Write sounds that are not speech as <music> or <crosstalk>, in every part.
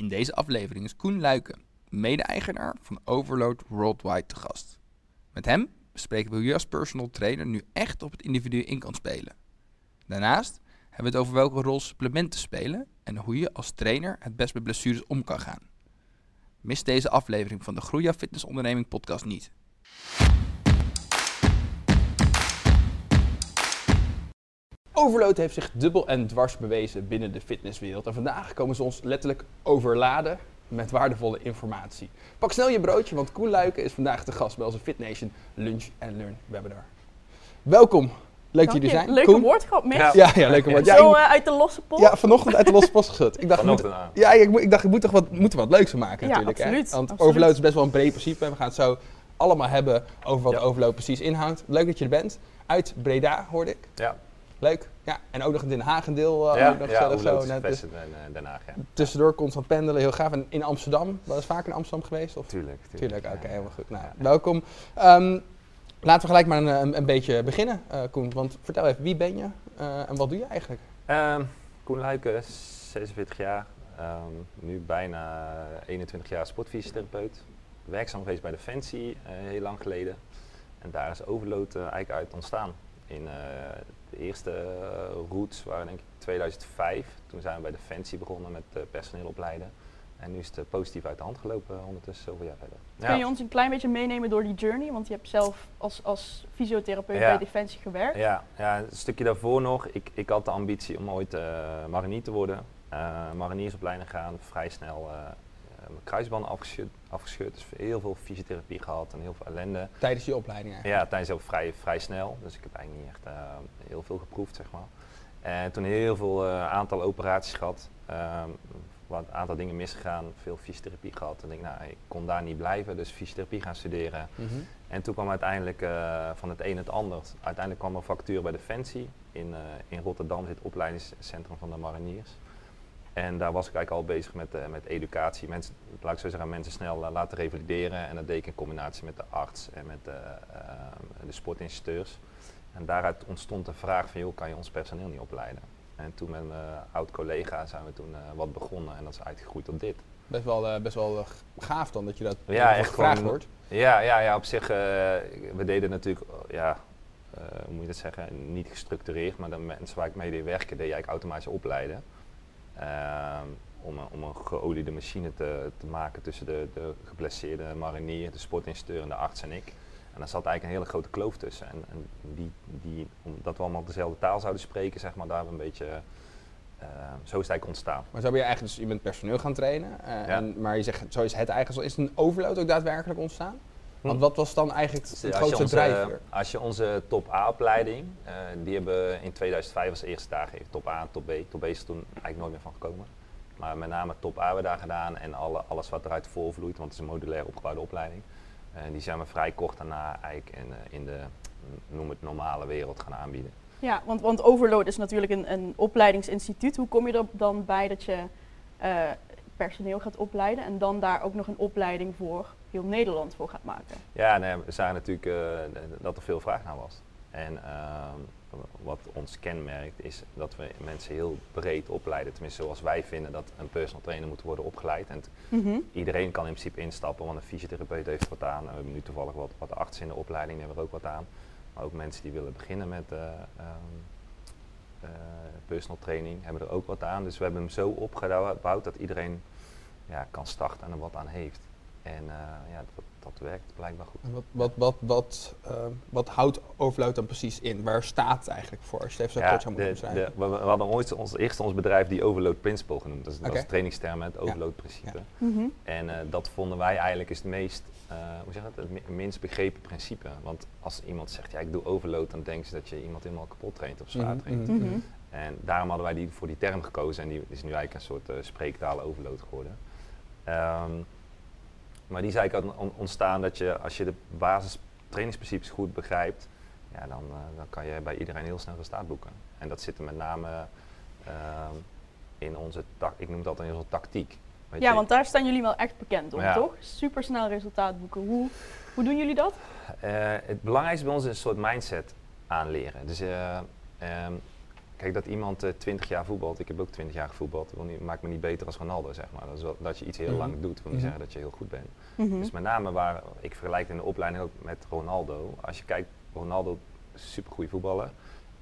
In deze aflevering is Koen Luiken, mede-eigenaar van Overload Worldwide, te gast. Met hem bespreken we hoe je als personal trainer nu echt op het individu in kan spelen. Daarnaast hebben we het over welke rol supplementen spelen en hoe je als trainer het best met blessures om kan gaan. Mis deze aflevering van de Groeia Fitness Onderneming podcast niet. Overload heeft zich dubbel en dwars bewezen binnen de fitnesswereld. En vandaag komen ze ons letterlijk overladen met waardevolle informatie. Pak snel je broodje, want Koen Luiken is vandaag de gast bij onze FitNation Lunch and Learn webinar. Welkom. Leuk dat jullie er zijn. Leuke Koen? woordgrap, mis. Ja, ja, leuke woord. Ja, Zo eh, uit de losse pot. ja, vanochtend uit de losse post geschud. Ik dacht, moet, ja, ik, moet- ik dacht, ik moet toch wat, moet er wat leuks van maken Ja, natuurlijk. absoluut, Hè? Want absoluut. overload is best wel een breed principe. We gaan het zo allemaal hebben over wat Ja. overload precies inhoudt. Leuk dat je er bent. Uit Breda, hoorde ik. Ja, Leuk. Ja, en ook nog in Den Haag een deel. eh, ja, ook nog ja zo. Net, dus Vesten en eh, Den Haag, ja. tussendoor constant pendelen, heel gaaf. En in Amsterdam, wel eens vaker in Amsterdam geweest? Of? Tuurlijk. Tuurlijk, oké, ja. helemaal goed. Nou, Ja. welkom. Ehm, laten we gelijk maar een, een, een beetje beginnen, eh, Koen. Want vertel even, wie ben je en wat doe je eigenlijk? Ehm, Koen Luiken, 46 jaar. Ehm, nu bijna 21 jaar sportfysiotherapeut. Werkzaam geweest bij Defensie, heel lang geleden. En daar is Overload eh, eigenlijk uit ontstaan. In de eerste eh, roots waren denk ik 2005. Toen zijn we bij Defensie begonnen met eh, personeel opleiden. En nu is het eh, positief uit de hand gelopen ondertussen zoveel jaar verder. Kun je ons een klein beetje meenemen door die journey? Want je hebt zelf als, als fysiotherapeut Ja. bij Defensie gewerkt. Ja, ja, een stukje daarvoor nog. Ik, ik had de ambitie om ooit eh marinier te worden. Eh mariniersopleiding gaan, vrij snel eh, mijn kruisband afgescheurd, afgescheurd. Dus heel veel fysiotherapie gehad en heel veel ellende. Tijdens je opleiding eigenlijk. Ja, tijdens ook vrij, vrij snel. Dus ik heb eigenlijk niet echt eh, heel veel geproefd, zeg maar. En toen heel veel eh, aantal operaties gehad. ehm, wat een aantal dingen misgegaan, veel fysiotherapie gehad. En ik, nou, ik kon daar niet blijven, dus fysiotherapie gaan studeren. Mhm. En toen kwam uiteindelijk eh, van het een het ander. Uiteindelijk kwam er vacature bij Defensie. In, in Rotterdam zit het opleidingscentrum van de mariniers. En daar was ik eigenlijk al bezig met, eh, met educatie. Mensen, laat ik zo zeggen, mensen snel eh, laten revalideren. En dat deed ik in combinatie met de arts en met de, eh, de sportinstructeurs. En daaruit ontstond de vraag van, joh, kan je ons personeel niet opleiden? En toen met mijn oud-collega zijn we toen wat begonnen en dat is uitgegroeid tot dit. Best wel, best wel gaaf dan dat je dat Ja, echt gevraagd gewoon- wordt. Ja, ja, ja op zich, we deden natuurlijk, ja, hoe moet je dat zeggen, niet gestructureerd, maar de mensen waar ik mee deed werken, deed eigenlijk automatisch opleiden. Ehm, om, een, om een geoliede machine te, te maken tussen de, de geblesseerde marinier, de sportinstructeur en de arts en ik. En daar zat eigenlijk een hele grote kloof tussen. En, en die, die, omdat we allemaal dezelfde taal zouden spreken, zeg maar, daar een beetje, eh, zo is het eigenlijk ontstaan. Maar zo ben je eigenlijk dus, je bent personeel gaan trainen. eh, Ja. en, maar je zegt, zo is het eigenlijk, is een overload ook daadwerkelijk ontstaan? Want Hm. wat was dan eigenlijk het Dus als je grootste onze- drijfveer? Als je onze top A-opleiding, eh, die hebben we in 2005 als eerste daar gegeven. Top A en top B. Top B is er toen eigenlijk nooit meer van gekomen. Maar met name top A hebben we daar gedaan en alle, alles wat eruit voorvloeit, want het is een modulair opgebouwde opleiding. Eh, die zijn we vrij kort daarna eigenlijk in, eh, in de, noem het normale wereld gaan aanbieden. Ja, want, want Overload is natuurlijk een, een opleidingsinstituut. Hoe kom je er dan bij dat je eh, personeel gaat opleiden en dan daar ook nog een opleiding voor heel Nederland voor gaat maken? Ja, nee, we zagen natuurlijk eh, dat er veel vraag naar was. En ehm, wat ons kenmerkt is dat we mensen heel breed opleiden. Tenminste, zoals wij vinden dat een personal trainer moet worden opgeleid. En Mhm. iedereen kan in principe instappen, want een fysiotherapeut heeft wat aan. We hebben nu toevallig wat, wat artsen in de opleiding, hebben er ook wat aan. Maar ook mensen die willen beginnen met eh, ehm, eh, personal training hebben er ook wat aan. Dus we hebben hem zo opgebouwd dat iedereen ja, kan starten en er wat aan heeft. En eh, ja, dat, dat werkt blijkbaar goed. En Wat, wat, wat, wat, eh, wat houdt overload dan precies in? Waar staat het eigenlijk voor? Als je het even zo Ja, kort zou moeten de, beschrijven. we, we hadden ooit ons, eerst ons bedrijf die Overload Principle genoemd. Dat is, dat Oké. is trainingsterm, het Overload principe. Mhm. En eh, dat vonden wij eigenlijk is het meest, eh, hoe zeg dat, het mi- minst begrepen principe. Want als iemand zegt, ja ik doe overload, dan denken ze dat je iemand helemaal kapot traint of zwaar Mhm, traint. mhm. En daarom hadden wij die, voor die term gekozen en die is nu eigenlijk een soort spreektaal overload geworden. Ehm, maar die is eigenlijk on- ontstaan dat je, als je de basis trainingsprincipes goed begrijpt, ja, dan, eh, dan kan je bij iedereen heel snel resultaat boeken. En dat zit er met name ehm, in onze, ik noem in onze tactiek. Weet Ja, je, want daar staan jullie wel echt bekend om, Ja. toch? Supersnel resultaat boeken. Hoe, hoe doen jullie dat? Eh, het belangrijkste bij ons is een soort mindset aanleren. Dus eh, ehm, kijk, dat iemand eh 20 jaar voetbalt, ik heb ook 20 jaar gevoetbald, niet, maakt me niet beter als Ronaldo, zeg maar. Dat, is wel, dat je iets heel Mhm. lang doet, wil niet Mhm. zeggen dat je heel goed bent. Mhm. Dus met name waar, ik vergelijk in de opleiding ook met Ronaldo. Als je kijkt, Ronaldo is supergoeie voetballer.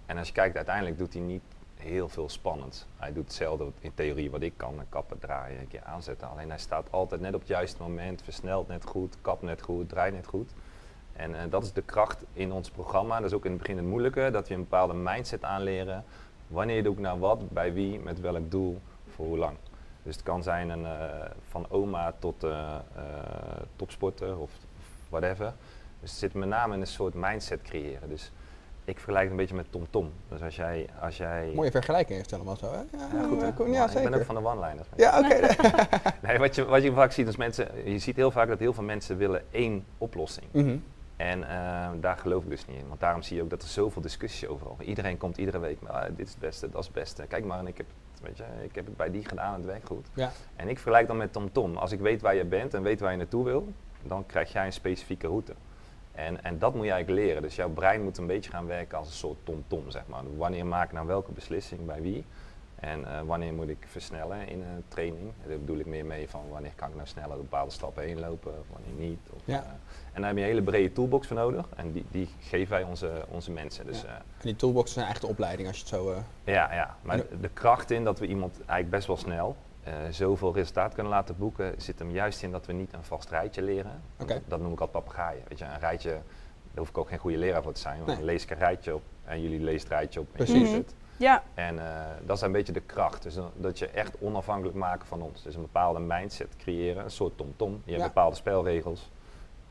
En als je kijkt, uiteindelijk doet hij niet heel veel spannends. Hij doet hetzelfde in theorie wat ik kan, kappen, draaien, een keer aanzetten. Alleen hij staat altijd net op het juiste moment, versnelt net goed, kapt net goed, draait net goed. En eh, dat is de kracht in ons programma. Dat is ook in het begin het moeilijke, dat we een bepaalde mindset aanleren. Wanneer doe ik nou wat, bij wie, met welk doel, voor hoe lang. Dus het kan zijn een, eh, van oma tot eh, eh, topsporter of, whatever. Dus het zit met name in een soort mindset creëren. Dus ik vergelijk het een beetje met TomTom. Tom. Dus als jij... Als jij Mooie vergelijking heeft helemaal zo. Hè? Ja, ja, goed, hè? ja, ja, ik ben zeker. ook van de one-liners. Ja, oké. <laughs> Nee, wat, je, wat je vaak ziet is mensen... Je ziet heel vaak dat heel veel mensen willen één oplossing. Mhm. En eh, daar geloof ik dus niet in. Want daarom zie je ook dat er zoveel discussies overal. Iedereen komt iedere week met, ah, dit is het beste, dat is het beste. Kijk maar, en ik heb, het, weet je, ik heb het bij die gedaan en het werkt goed. Ja. En ik vergelijk dan met TomTom. Als ik weet waar je bent en weet waar je naartoe wil, dan krijg jij een specifieke route. En, en dat moet je eigenlijk leren. Dus jouw brein moet een beetje gaan werken als een soort TomTom, zeg maar. Wanneer maak ik nou welke beslissing bij wie? En eh, wanneer moet ik versnellen in een training? Daar bedoel ik meer mee van wanneer kan ik nou sneller bepaalde stappen heen lopen wanneer niet. Of, Ja. eh, en daar heb je een hele brede toolbox voor nodig en die, die geven wij onze, onze mensen. Dus, Ja. eh, En die toolboxen zijn echt de opleiding als je het zo... eh, ja, ja, maar de, de kracht in dat we iemand eigenlijk best wel snel eh, zoveel resultaat kunnen laten boeken, zit hem juist in dat we niet een vast rijtje leren. Dat, dat noem ik altijd papegaaien. Weet je, een rijtje, daar hoef ik ook geen goede leraar voor te zijn. Want Nee. dan lees ik een rijtje op en jullie lezen het rijtje op en je Precies. het. Ja, En eh, dat is een beetje de kracht. Dus dat je echt onafhankelijk maken van ons. Dus een bepaalde mindset creëren, een soort tom-tom. Je hebt Ja. bepaalde spelregels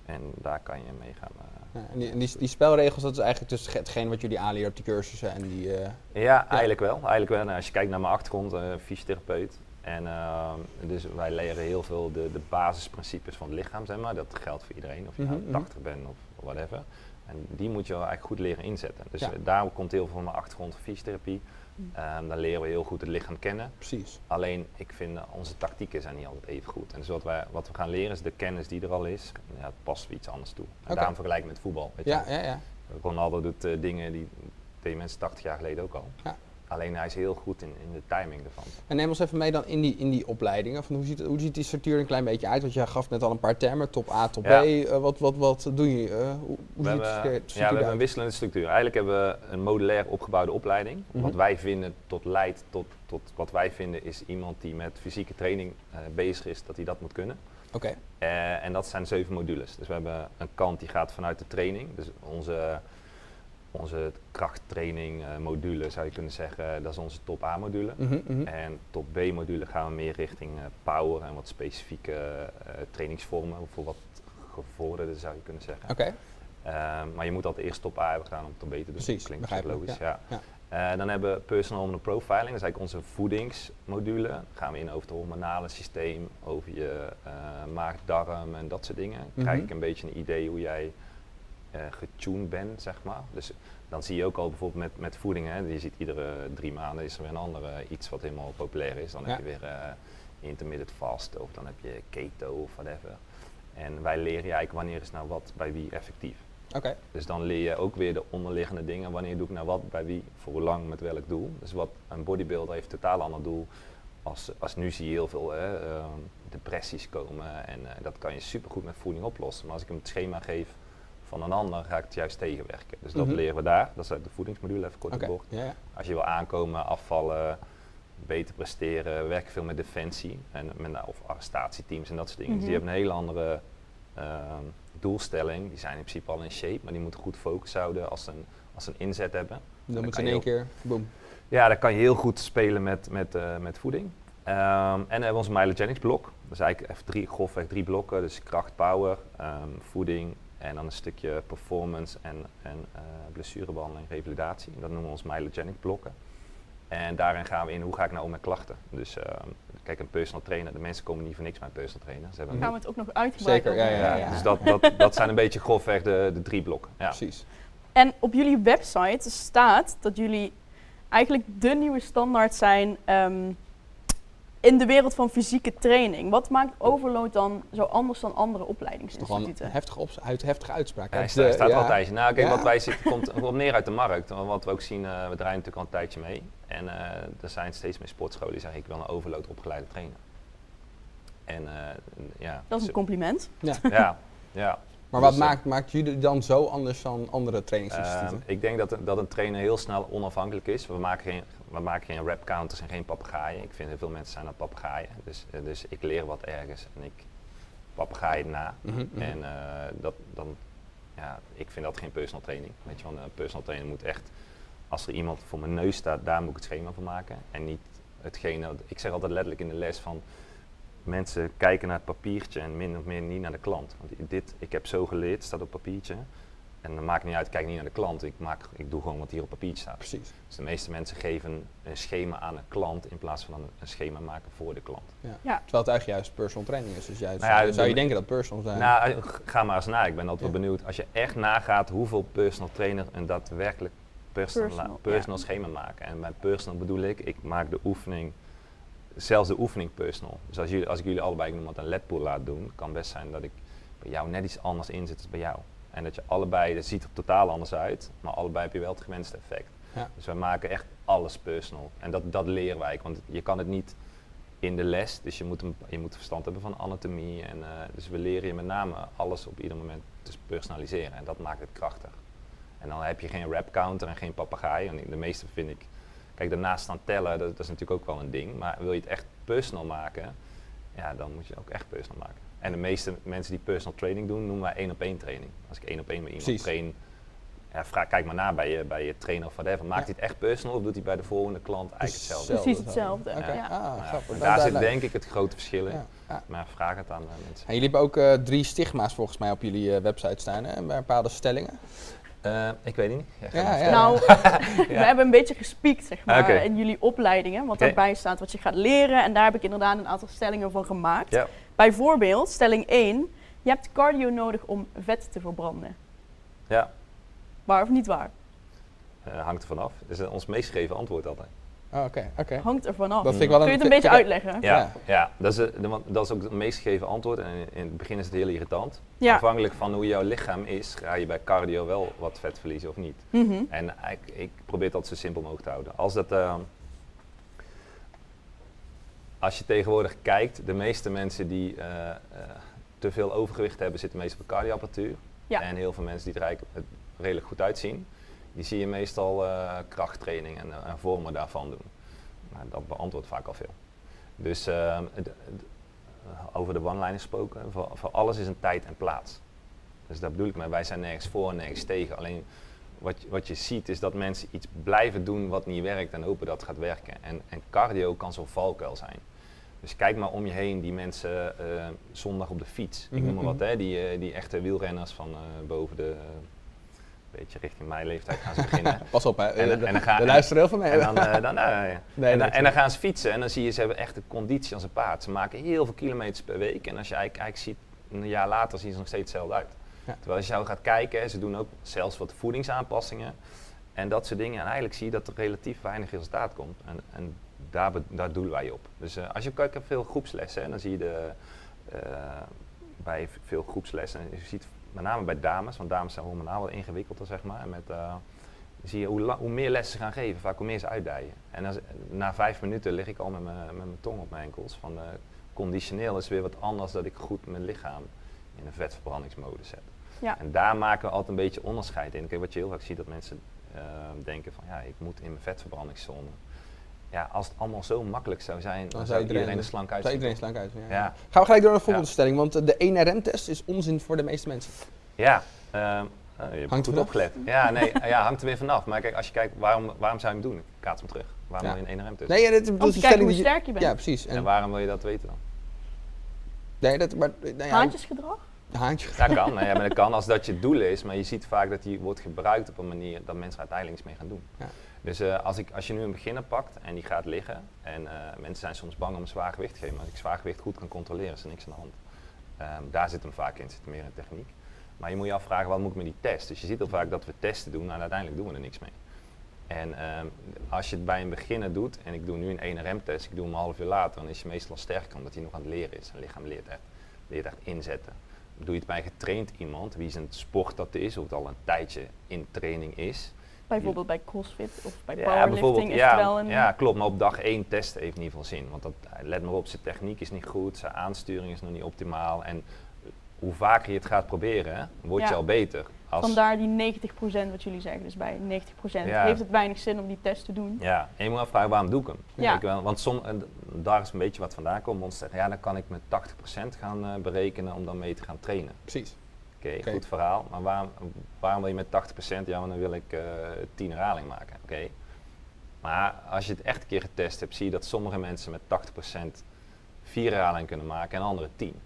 en daar kan je mee gaan. eh, ja, en die, en die, die spelregels, dat is eigenlijk dus hetgeen wat jullie aanleren op die cursussen en die... eh, Ja, eigenlijk wel. Eigenlijk wel. Nou, als je kijkt naar mijn achtergrond, eh fysiotherapeut. En ehm, dus wij leren heel veel de, de basisprincipes van het lichaam, zeg maar. Dat geldt voor iedereen, of je nou Mhm, mhm. 80 bent of whatever. En die moet je wel eigenlijk goed leren inzetten. Dus Ja. daar komt heel veel van mijn achtergrond van fysiotherapie. Ehm, dan leren we heel goed het lichaam kennen. precies. Alleen, ik vind onze tactieken zijn niet altijd even goed. En dus wat, wij, wat we gaan leren is de kennis die er al is. Ja, het past weer iets anders toe. En Oké. daarom vergelijk ik met voetbal. Weet je. Ja, ja, ja. Ronaldo doet eh, dingen die deden mensen 80 jaar geleden ook al. Ja. Alleen hij is heel goed in, in de timing ervan. En neem ons even mee dan in die, in die opleidingen. Van hoe, ziet, hoe ziet die structuur een klein beetje uit? Want jij gaf net al een paar termen, top A, top Ja. B. Eh, wat, wat, wat doe je? eh, hoe hoe We ziet hebben, de structuur ja, we hebben een wisselende structuur. Eigenlijk hebben we een modulair opgebouwde opleiding. Mhm. Wat wij vinden tot leidt tot, tot wat wij vinden is iemand die met fysieke training eh, bezig is, dat hij dat moet kunnen. Oké, en dat zijn zeven modules. Dus we hebben een kant die gaat vanuit de training. Dus onze, onze krachttraining eh, module zou je kunnen zeggen, dat is onze top A module. Mhm, mhm. En top B-module gaan we meer richting eh, power en wat specifieke eh, trainingsvormen, voor wat gevorderde zou je kunnen zeggen. Oké, Ehm, maar je moet altijd eerst top A hebben gedaan om top B te doen. Precies, Klinkt begrijpelijk, logisch, ja, ja. Dan hebben we personal profiling, dat is eigenlijk onze voedingsmodule. Dan gaan we in over het hormonale systeem, over je maag, darm en dat soort dingen. Dan krijg Mhm. ik een beetje een idee hoe jij getuned bent, zeg maar. Dus dan zie je ook al bijvoorbeeld met, met voeding, hè, je ziet iedere drie maanden is er weer een andere iets wat helemaal populair is. Dan Ja. heb je weer eh, intermittent fast of dan heb je keto of whatever. En wij leren je eigenlijk wanneer is nou wat bij wie effectief. oké. Dus dan leer je ook weer de onderliggende dingen. Wanneer doe ik nou wat, bij wie, voor hoe lang, met welk doel. Dus wat een bodybuilder heeft totaal ander doel. Als, als nu zie je heel veel hè, ehm, depressies komen en eh, dat kan je supergoed met voeding oplossen. Maar als ik hem het schema geef van een ander, ga ik het juist tegenwerken. Dus dat Mhm. leren we daar. Dat is uit de voedingsmodule, even kort op bocht. ja. Als je wil aankomen, afvallen, beter presteren, we werken veel met defensie en met, nou, of arrestatieteams en dat soort dingen. Dus die Mhm. hebben een hele andere ehm, doelstelling. Die zijn in principe al in shape, maar die moeten goed focus houden als ze een, als ze een inzet hebben. Dan dan moet ze in één keer, boom. Ja, daar kan je heel goed spelen met, met, eh, met voeding. Ehm, en dan hebben we onze Mylogenics blok. Dat is eigenlijk even drie, grofweg drie blokken. Dus kracht, power, ehm, voeding en dan een stukje performance en, en eh, blessurebehandeling, revalidatie. Dat noemen we ons Mylogenic blokken. En daarin gaan we in hoe ga ik nou om met klachten. Dus ehm, kijk, een personal trainer, de mensen komen niet voor niks een personal trainer. Ze hebben gaan we het ook nog uitgebreid Zeker, ja, ja, ja. Dus dat, dat, dat zijn een beetje grofweg de, de drie blokken. Ja. Precies. En op jullie website staat dat jullie eigenlijk de nieuwe standaard zijn ehm, in de wereld van fysieke training, wat maakt overload dan zo anders dan andere opleidingsinstituten? heftige, op, uit, heftige uitspraak. Ja, hij staat, ja. tijdje. Nou, kijk, Ja. wat wij <laughs> zitten komt komt neer uit de markt. Want Wat we ook zien, eh, we draaien natuurlijk al een tijdje mee. En eh, er zijn steeds meer sportscholen die zeggen, ik wil een overload opgeleide trainer. En eh, ja, Dat is een compliment. <laughs> ja, ja. Maar wat Dus, maakt, maakt jullie dan zo anders dan andere Ehm, trainingsinstituten? ik denk dat, een- dat een trainer heel snel onafhankelijk is. We maken geen, we maken geen rap counters en geen papegaaien. Ik vind heel veel mensen zijn aan papegaaien. Dus, eh, dus ik leer wat ergens en ik papegaaien na. Mhm, mhm. En eh, dat, dan, ja, ik vind dat geen personal training. Weet je, wel, een personal trainer moet echt, als er iemand voor mijn neus staat, daar moet ik het schema van maken. En niet hetgene, ik zeg altijd letterlijk in de les van, mensen kijken naar het papiertje en min of meer niet naar de klant. Want dit, ik heb zo geleerd, staat op papiertje. En dan maakt het niet uit, ik kijk niet naar de klant, ik, maak, ik doe gewoon wat hier op papiertje staat. Precies. Dus de meeste mensen geven een schema aan een klant in plaats van een, schema maken voor de klant. Terwijl het eigenlijk juist personal training is. Dus juist, Nou ja, zou je de- denken dat personal zijn. Nou, eh, ga maar eens na. Ik ben altijd wel Ja. benieuwd. Als je echt nagaat hoeveel personal trainer een daadwerkelijk personal, Personal, personal ja. schema maken. En bij personal bedoel ik, ik maak de oefening, zelfs de oefening personal. Dus als, jullie, als ik jullie allebei ik noem wat een ledpool laat doen, kan best zijn dat ik bij jou net iets anders inzet dan bij jou. En dat je allebei, dat ziet er totaal anders uit, maar allebei heb je wel het gewenste effect. Ja. Dus wij maken echt alles personal. En dat, dat leren wij, want je kan het niet in de les, dus je moet, een, je moet verstand hebben van anatomie. En, eh, dus we leren je met name alles op ieder moment te personaliseren en dat maakt het krachtig. En dan heb je geen rap counter en geen papegaai. En de meeste vind ik, kijk daarnaast staan tellen, dat, dat is natuurlijk ook wel een ding. Maar wil je het echt personal maken, ja, dan moet je ook echt personal maken. En de meeste mensen die personal training doen, noemen wij één op één training. Als ik één op één met iemand Precies. train, ja, vraag, kijk maar na bij je, bij je trainer of whatever. Maakt Ja. hij het echt personal of doet hij bij de volgende klant eigenlijk hetzelfde? zelf- Precies hetzelfde. Ja. ah, Nou en daar zit denk ik het grote verschil in. Ja, ja. Maar vraag het aan eh, mensen. En jullie hebben ook eh, drie stigma's volgens mij op jullie eh, website staan, hè? Bij bepaalde stellingen. Eh, ik weet het niet. Ja. Nou, <laughs> we hebben een beetje gespiekt zeg maar, in jullie opleidingen. Wat daarbij staat wat je gaat leren. En daar heb ik inderdaad een aantal stellingen van gemaakt. Bijvoorbeeld, stelling 1. Je hebt cardio nodig om vet te verbranden. Ja, Waar of niet waar? eh, hangt er vanaf. Dat is ons meest gegeven antwoord altijd. Oh, Oké, oké. Hangt er vanaf. Dat vind ik wel Kun je het een beetje uitleggen? Ja, Ja. ja. dat, is, eh, de- want dat is ook het meest gegeven antwoord. En in, in het begin is het heel irritant. Ja. Afhankelijk van hoe jouw lichaam is, ga je bij cardio wel wat vet verliezen of niet. Mhm. En ik, ik probeer altijd zo simpel mogelijk te houden. Als, dat, eh, als je tegenwoordig kijkt, de meeste mensen die eh, eh, te veel overgewicht hebben, zitten meestal op cardioapparatuur. Ja. En heel veel mensen die er eigenlijk redelijk goed uitzien, die zie je meestal eh, krachttraining en, en vormen daarvan doen. Maar dat beantwoordt vaak al veel. Dus het- over de one-line gesproken, voor, voor alles is een tijd en plaats. Dus daar bedoel ik mee, wij zijn nergens voor en nergens tegen. Alleen wat, je- wat je ziet is dat mensen iets blijven doen wat niet werkt en hopen dat het gaat werken. En, en cardio kan zo'n valkuil zijn. Dus kijk maar om je heen, die mensen eh, zondag op de fiets. Ik noem maar wat, hè, die, eh, die echte wielrenners van eh, boven de, beetje richting mijn leeftijd gaan ze <laughs> beginnen. Pas op, hè. En dan- en dan gaan- luisteren heel veel mee. En dan, dan, ja. <laughs> Nee, en, dan, en dan gaan ze fietsen en dan zie je ze hebben echt de conditie als een paard. Ze maken heel veel kilometers per week en als je eigenlijk, eigenlijk ziet, een jaar later zien ze nog steeds hetzelfde uit. Terwijl als je jou gaat kijken, ze doen ook zelfs wat voedingsaanpassingen en dat soort dingen. En eigenlijk zie je dat er relatief weinig resultaat komt. En, en daar, daar doelen wij op. Dus eh, als je kijkt naar veel groepslessen, dan zie je de, eh, bij veel groepslessen, je ziet met name bij dames, want dames zijn hormonaal wel ingewikkelder, zeg maar. En met, eh, zie je hoe, hoe meer lessen ze gaan geven, vaak hoe meer ze uitdijen. En na vijf minuten lig ik al met mijn tong op mijn enkels. Van, conditioneel is weer wat anders dat ik goed mijn lichaam in een vetverbrandingsmodus zet. Ja. En daar maken we altijd een beetje onderscheid in. Kijk, wat je heel vaak ziet, dat mensen eh, denken van ja, ik moet in mijn vetverbrandingszone. Ja, als het allemaal zo makkelijk zou zijn, dan, zou iedereen, er slank uit. Zou iedereen slank uit. Ja. Ja. Gaan we gelijk door naar de volgende Ja. stelling, want eh, de 1RM-test is onzin voor de meeste mensen. Ja, ehm, eh, je hebt Hangt goed opgelet. Ja, nee, <laughs> ja, hangt er weer vanaf. Maar kijk, als je kijkt, waarom, waarom zou je hem doen? Ik kaats hem terug. Waarom Ja. wil je een 1RM tussen? Nee, ja, dit, dat Om is te een kijken stelling hoe sterk je bent. Ja, precies. En En, waarom wil je dat weten dan? nee, dat, maar, nou ja, Haantjesgedrag? Haantje. <laughs> Dat kan, ja, maar dat kan als dat je doel is, maar je ziet vaak dat die wordt gebruikt op een manier dat mensen er uiteindelijk iets mee gaan doen. Ja. Dus eh, als, ik, als je nu een beginner pakt en die gaat liggen, en eh, mensen zijn soms bang om een zwaar gewicht te geven, maar als ik zwaar gewicht goed kan controleren, is er niks aan de hand. Ehm, daar zit hem vaak in, zit meer in techniek. Maar je moet je afvragen, wat moet ik met die test? Dus je ziet al vaak dat we testen doen en uiteindelijk doen we er niks mee. En ehm, als je het bij een beginner doet, en ik doe nu een 1 remtest, ik doe hem een half uur later, dan is je meestal sterker omdat hij nog aan het leren is. Zijn lichaam leert echt, leert echt inzetten. Doe je het bij getraind iemand, wie zijn sport dat is, of het al een tijdje in training is. Bijvoorbeeld bij CrossFit of bij Ja, powerlifting is ja, het wel een... ja, klopt. Maar op dag 1 testen heeft in ieder geval zin. Want dat, let maar op, zijn techniek is niet goed, zijn aansturing is nog niet optimaal. En hoe vaker je het gaat proberen, word je Ja. al beter. Als, Vandaar die 90% wat jullie zeggen. Dus bij 90% Ja. heeft het weinig zin om die test te doen. Ja, en je moet afvragen waarom doe ik hem? Ja. Wel, want som, daar is een beetje wat vandaan komt. Ons zeggen, ja, dan kan ik met 80% gaan eh, berekenen om dan mee te gaan trainen. Precies. Oké, goed verhaal. Maar waarom, waarom wil je met 80%? Ja, want dan wil ik eh 10 herhaling maken. Oké. Maar als je het echt een keer getest hebt, zie je dat sommige mensen met 80% 4 herhalingen kunnen maken en anderen 10.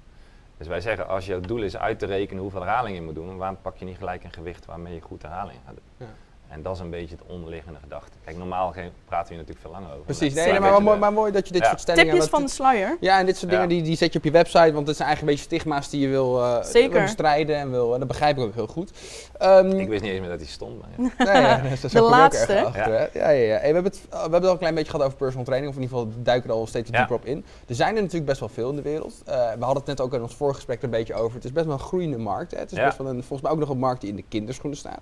Dus wij zeggen, als jouw doel is uit te rekenen hoeveel herhalingen je moet doen, waarom pak je niet gelijk een gewicht waarmee je goed herhalingen gaat doen? Ja. En dat is een beetje het onderliggende gedachte. Kijk, normaal praten we hier natuurlijk veel langer over. Precies. Maar Nee, dat nee, is maar, mooi, beetje maar mooi dat je dit Ja. soort stellingen... Tipjes dat- van de sluier. Ja, en dit soort Ja. dingen die, die zet je op je website, want het zijn eigenlijk een beetje stigma's die je wil, eh, Zeker. wil bestrijden en wil, en dat begrijp ik ook heel goed. Ehm, Ik wist niet eens meer dat hij stond. Maar ja. <laughs> nee, ja, <laughs> daar De ook laatste. erg achter, hè? Ja, ja, ja. Hey, we, hebben het, uh, we hebben het al een klein beetje gehad over personal training, of in ieder geval we duiken er al steeds Ja. dieper op in. Er zijn er natuurlijk best wel veel in de wereld. Eh, we hadden het net ook in ons vorige gesprek er een beetje over. Het is best wel een groeiende markt. Hè? Het is Ja. best wel een, volgens mij ook nog een markt die in de kinderschoenen staat.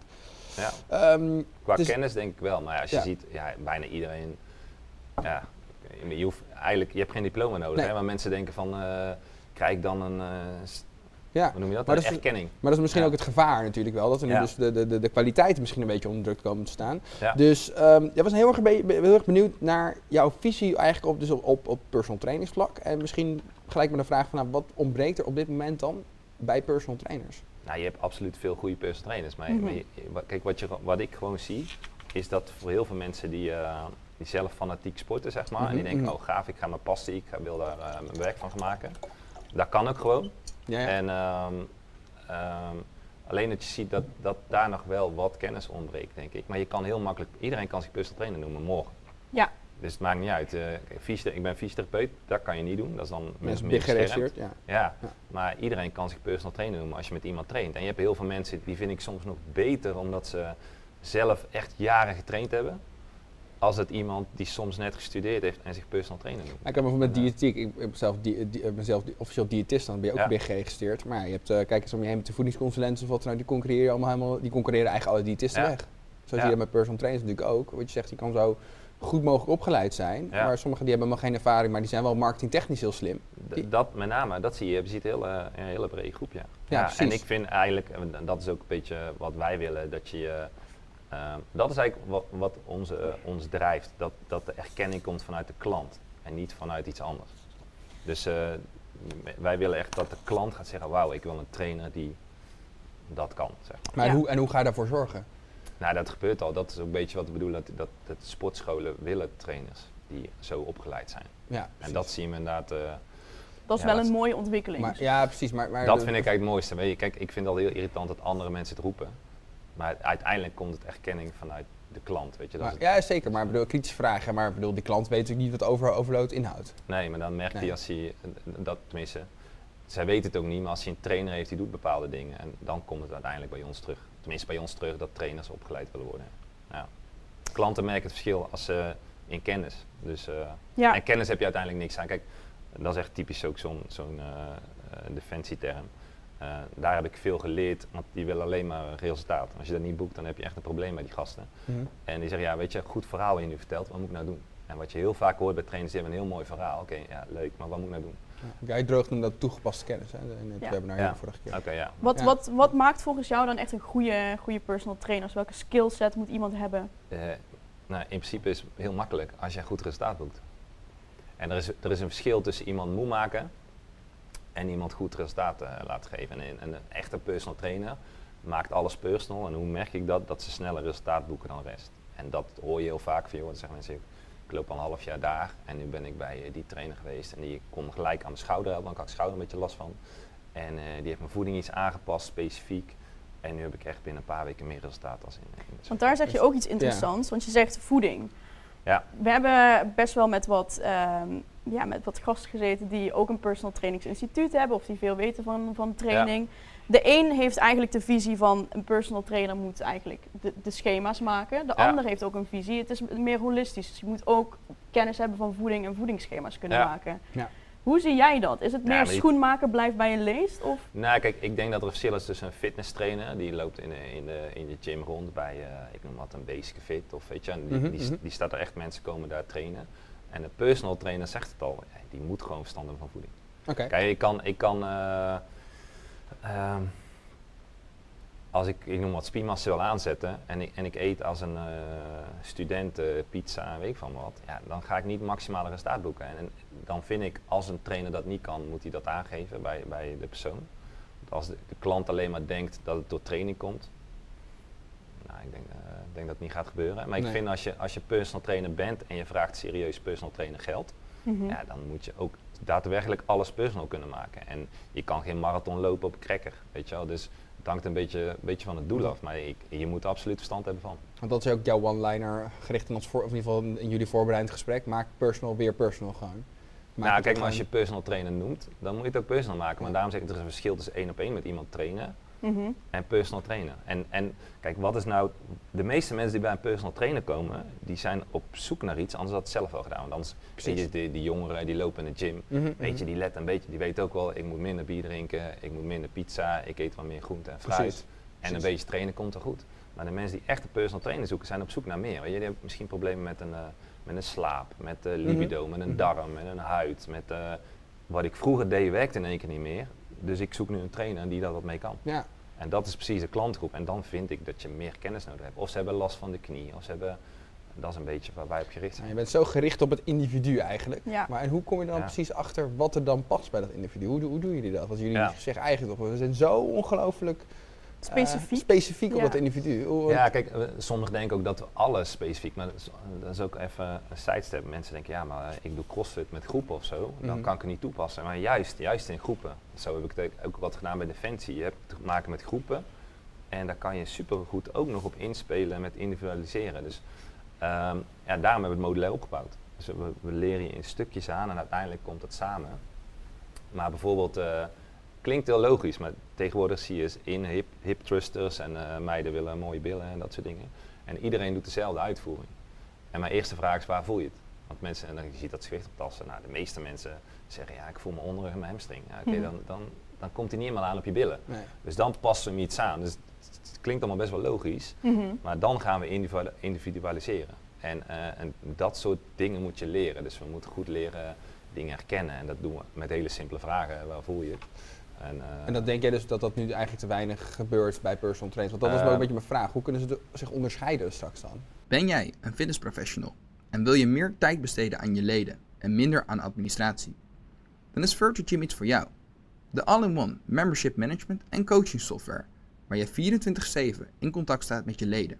Ja. Ehm, Qua Dus- kennis denk ik wel, maar als je Ja. ziet, ja, bijna iedereen, ja, je, hoeft, eigenlijk, je hebt geen diploma nodig, Nee. hè, maar mensen denken van, eh, krijg ik dan een, s- ja. hoe noem je dat, Maar dat is- erkenning. Maar dat is misschien Ja. ook het gevaar natuurlijk wel, dat er nu Ja. dus de, de, de, de kwaliteiten misschien een beetje onder druk komen te staan. Ja. Dus ehm jij was heel erg, be- be- heel erg benieuwd naar jouw visie eigenlijk op, dus op, op, op personal trainingsvlak. En misschien gelijk met de vraag van nou, wat ontbreekt er op dit moment dan bij personal trainers? Nou, je hebt absoluut veel goede personal trainers, maar, Mhm. je- kijk, wat, je, wat ik gewoon zie, is dat voor heel veel mensen die, eh, die zelf fanatiek sporten, zeg maar, en die Mhm, denken, mhm. oh gaaf, ik ga mijn passie, ik ga, wil daar eh, mijn werk van gaan maken. Dat kan ook gewoon. Ja, ja. En ehm, ehm, alleen dat je ziet dat, dat daar nog wel wat kennis ontbreekt, denk ik. Maar je kan heel makkelijk, iedereen kan zich personal trainer noemen morgen. Ja. Dus het maakt niet uit. eh, ik ben fysiotherapeut, dat kan je niet doen. Dat is dan is mensen meer. Ja. Ja, Ja. maar iedereen kan zich personal trainer noemen als je met iemand traint. En je hebt heel veel mensen, die vind ik soms nog beter omdat ze zelf echt jaren getraind hebben. Als het iemand die soms net gestudeerd heeft en zich personal trainer noemt. Ik heb bijvoorbeeld met Ja. diëtiek, ik ben zelf, di, di- ik ben zelf officieel diëtist, dan ben je ook Ja. big geregistreerd. Maar ja, je hebt, eh, kijk eens om je heen met de voedingsconsulenten of wat dan ook, die concurreren allemaal helemaal, die concurreren eigenlijk alle diëtisten Ja. weg. Zo zie Ja. je dat met personal trainers natuurlijk ook. Wat je zegt, je kan zo goed mogelijk opgeleid zijn, Ja. maar sommigen die hebben helemaal geen ervaring, maar die zijn wel marketingtechnisch heel slim. Die- Dat met name, dat zie je. Je ziet een hele, een hele brede groep, ja. Ja, en precies. ik vind eigenlijk, en dat is ook een beetje wat wij willen, dat je, eh, ehm, dat is eigenlijk wat, wat onze, eh, ons drijft. Dat, dat de erkenning komt vanuit de klant en niet vanuit iets anders. Dus eh, wij willen echt dat de klant gaat zeggen, wauw, ik wil een trainer die dat kan. Zeg. maar. Maar Ja. hoe, en hoe ga je daarvoor zorgen? Nou, dat gebeurt al. Dat is ook een beetje wat we bedoelen, dat, dat, dat sportscholen willen trainers die zo opgeleid zijn. Ja, En dat zien we inderdaad... eh, Dat is Ja, wel dat- een mooie ontwikkeling. Maar, ja, precies. Maar, maar Dat vind ik eigenlijk het mooiste. Weet je, kijk, ik vind het al heel irritant dat andere mensen het roepen. Maar uiteindelijk komt het erkenning vanuit de klant. Weet je, dat maar- is ja, zeker. Maar ik bedoel, kritische vragen. Maar ik bedoel, die klant weet natuurlijk niet wat over, overload inhoudt. Nee, maar dan merkt Nee. hij als hij, dat tenminste, zij weten het ook niet, maar als hij een trainer heeft die doet bepaalde dingen, en dan komt het uiteindelijk bij ons terug. Tenminste bij ons terug dat trainers opgeleid willen worden. Ja. Klanten merken het verschil als ze in kennis. Dus, eh, ja. En kennis heb je uiteindelijk niks aan. Kijk, dat is echt typisch ook zo'n zo'n eh, eh, defensieterm. Eh, daar heb ik veel geleerd, want die willen alleen maar resultaat. Als je dat niet boekt, dan heb je echt een probleem bij die gasten. En die zeggen, ja, weet je, goed verhaal wat je nu vertelt, wat moet ik nou doen? En wat je heel vaak hoort bij trainers, die hebben een heel mooi verhaal. Oké, ja, leuk, maar wat moet ik nou doen? Jij droog noemde dat toegepaste kennis. Hè, in het Ja. webinar Ja. vorige keer. Oké, ja. Wat, Ja. wat, wat maakt volgens jou dan echt een goede, goede personal trainer? Dus welke skillset moet iemand hebben? Eh, nou, in principe is het heel makkelijk als je een goed resultaat boekt. En er is, er is een verschil tussen iemand moe maken en iemand goed resultaat eh, laten geven. En een, een echte personal trainer maakt alles personal. En hoe merk ik dat? Dat ze sneller resultaat boeken dan de rest. En dat hoor je heel vaak van, joh, dan zeggen mensen, ik loop al een half jaar daar en nu ben ik bij eh, die trainer geweest. En die kon gelijk aan mijn schouder helpen, want ik had schouder een beetje last van. En eh, die heeft mijn voeding iets aangepast, specifiek. En nu heb ik echt binnen een paar weken meer resultaat als in. in Want daar zeg je ook iets interessants, want je zegt voeding. Ja. We hebben best wel met wat, ehm, ja, met wat gasten gezeten die ook een personal trainingsinstituut hebben of die veel weten van, van training. De een heeft eigenlijk de visie van een personal trainer moet eigenlijk de, de schema's maken. De Ja. ander heeft ook een visie. Het is meer holistisch. Dus je moet ook kennis hebben van voeding en voedingsschema's kunnen Ja. maken. Ja. Hoe zie jij dat? Is het Ja, meer schoenmaker blijft bij je leest? Of? Nou, kijk, ik denk dat er een verschil is tussen een fitness trainer, die loopt in de, in de, in de gym rond bij, eh, ik noem wat, een basic fit of weet je, en die, Mhm, die, mhm. die staat er echt, mensen komen daar trainen. En de personal trainer zegt het al, die moet gewoon verstand hebben van voeding. Oké. Kijk, ik kan, ik kan eh, ehm, als ik, ik noem wat spiermassa wil aanzetten en ik, en ik eet als een eh, student eh, pizza en weet ik van wat, ja, dan ga ik niet maximale resultaat boeken. En, en dan vind ik, als een trainer dat niet kan, moet hij dat aangeven bij, bij de persoon. Want als de, de klant alleen maar denkt dat het door training komt, nou, ik denk, ik denk dat het niet gaat gebeuren. Maar ik Nee. vind als je, als je personal trainer bent en je vraagt serieus personal trainer geld, Mhm. ja, dan moet je ook daadwerkelijk alles personal kunnen maken. En je kan geen marathon lopen op een cracker, weet je wel. Dus het hangt een beetje, een beetje van het doel af. Maar ik, je moet er absoluut verstand hebben van. Want dat is ook jouw one-liner gericht in ons voor, of in ieder geval in jullie voorbereidend gesprek. Maak personal weer personal gewoon. Maak nou, kijk, maar als je personal trainer noemt, dan moet je het ook personal maken. Maar Ja. daarom zeg ik, er is een verschil tussen één op één met iemand trainen Mhm. en personal trainen. En, en kijk, wat is nou, de meeste mensen die bij een personal trainer komen, die zijn op zoek naar iets, anders had het zelf wel gedaan. Want anders, zie je, die, die jongeren die lopen in de gym, Mhm, Weet je, mhm. die let een beetje, die weet ook wel, ik moet minder bier drinken, ik moet minder pizza, ik eet wat meer groente en fruit. Precies. En een beetje trainen komt er goed. Maar de mensen die echt een personal trainer zoeken, zijn op zoek naar meer. Weet je, die hebben misschien problemen met een, eh, met een slaap, met eh, libido, met een darm, met een huid. Met, eh, wat ik vroeger deed, werkt in één keer niet meer. Dus ik zoek nu een trainer die daar wat mee kan. Ja, En dat is precies de klantgroep. En dan vind ik dat je meer kennis nodig hebt. Of ze hebben last van de knie, of ze hebben... Dat is een beetje waar wij op gericht nou, zijn. je bent zo gericht op het individu eigenlijk. Ja. Maar en hoe kom je dan Ja. precies achter wat er dan past bij dat individu? Hoe, hoe doen jullie dat? Want jullie Ja. zeggen eigenlijk toch, we zijn zo ongelooflijk eh, Specifiek. specifiek op Ja. dat individu. Hoe- Ja, kijk, eh, sommigen denken ook dat we alles specifiek, maar dat is, dat ook even een sidestep. Mensen denken, ja, maar ik doe crossfit met groepen of zo, dan Mhm. kan ik het niet toepassen. Maar juist, juist in groepen. Zo heb ik het ook wat gedaan bij Defensie. Je hebt te maken met groepen en daar kan je supergoed ook nog op inspelen met individualiseren. Dus ehm, ja, daarom hebben we het modulair opgebouwd. Dus we, we leren je in stukjes aan en uiteindelijk komt het samen. Maar bijvoorbeeld, eh, klinkt heel logisch, maar tegenwoordig zie je eens in hip, hip thrusters en eh, meiden willen mooie billen en dat soort dingen. En iedereen doet dezelfde uitvoering. En mijn eerste vraag is, waar voel je het? Want mensen, en dan je ziet dat gewicht op tassen. Nou, de meeste mensen zeggen, ja, ik voel mijn onderrug en mijn hamstring. Ja, Oké, Mhm. dan, dan, dan komt hij niet helemaal aan op je billen. Nee. Dus dan passen we hem iets aan. Dus het, klinkt allemaal best wel logisch. Mhm. Maar dan gaan we individu- individualiseren. En, eh, en dat soort dingen moet je leren. Dus we moeten goed leren dingen herkennen. En dat doen we met hele simpele vragen. Waar voel je het? En, eh, En dat denk jij dus dat dat nu eigenlijk te weinig gebeurt bij personal trainers? Want dat was wel Eh, een beetje mijn vraag. Hoe kunnen ze de- zich onderscheiden straks dan? Ben jij een fitnessprofessional en wil je meer tijd besteden aan je leden en minder aan administratie? Dan is Virtual Gym iets voor jou. De all-in-one membership management en coaching software, waar je 24/7 in contact staat met je leden.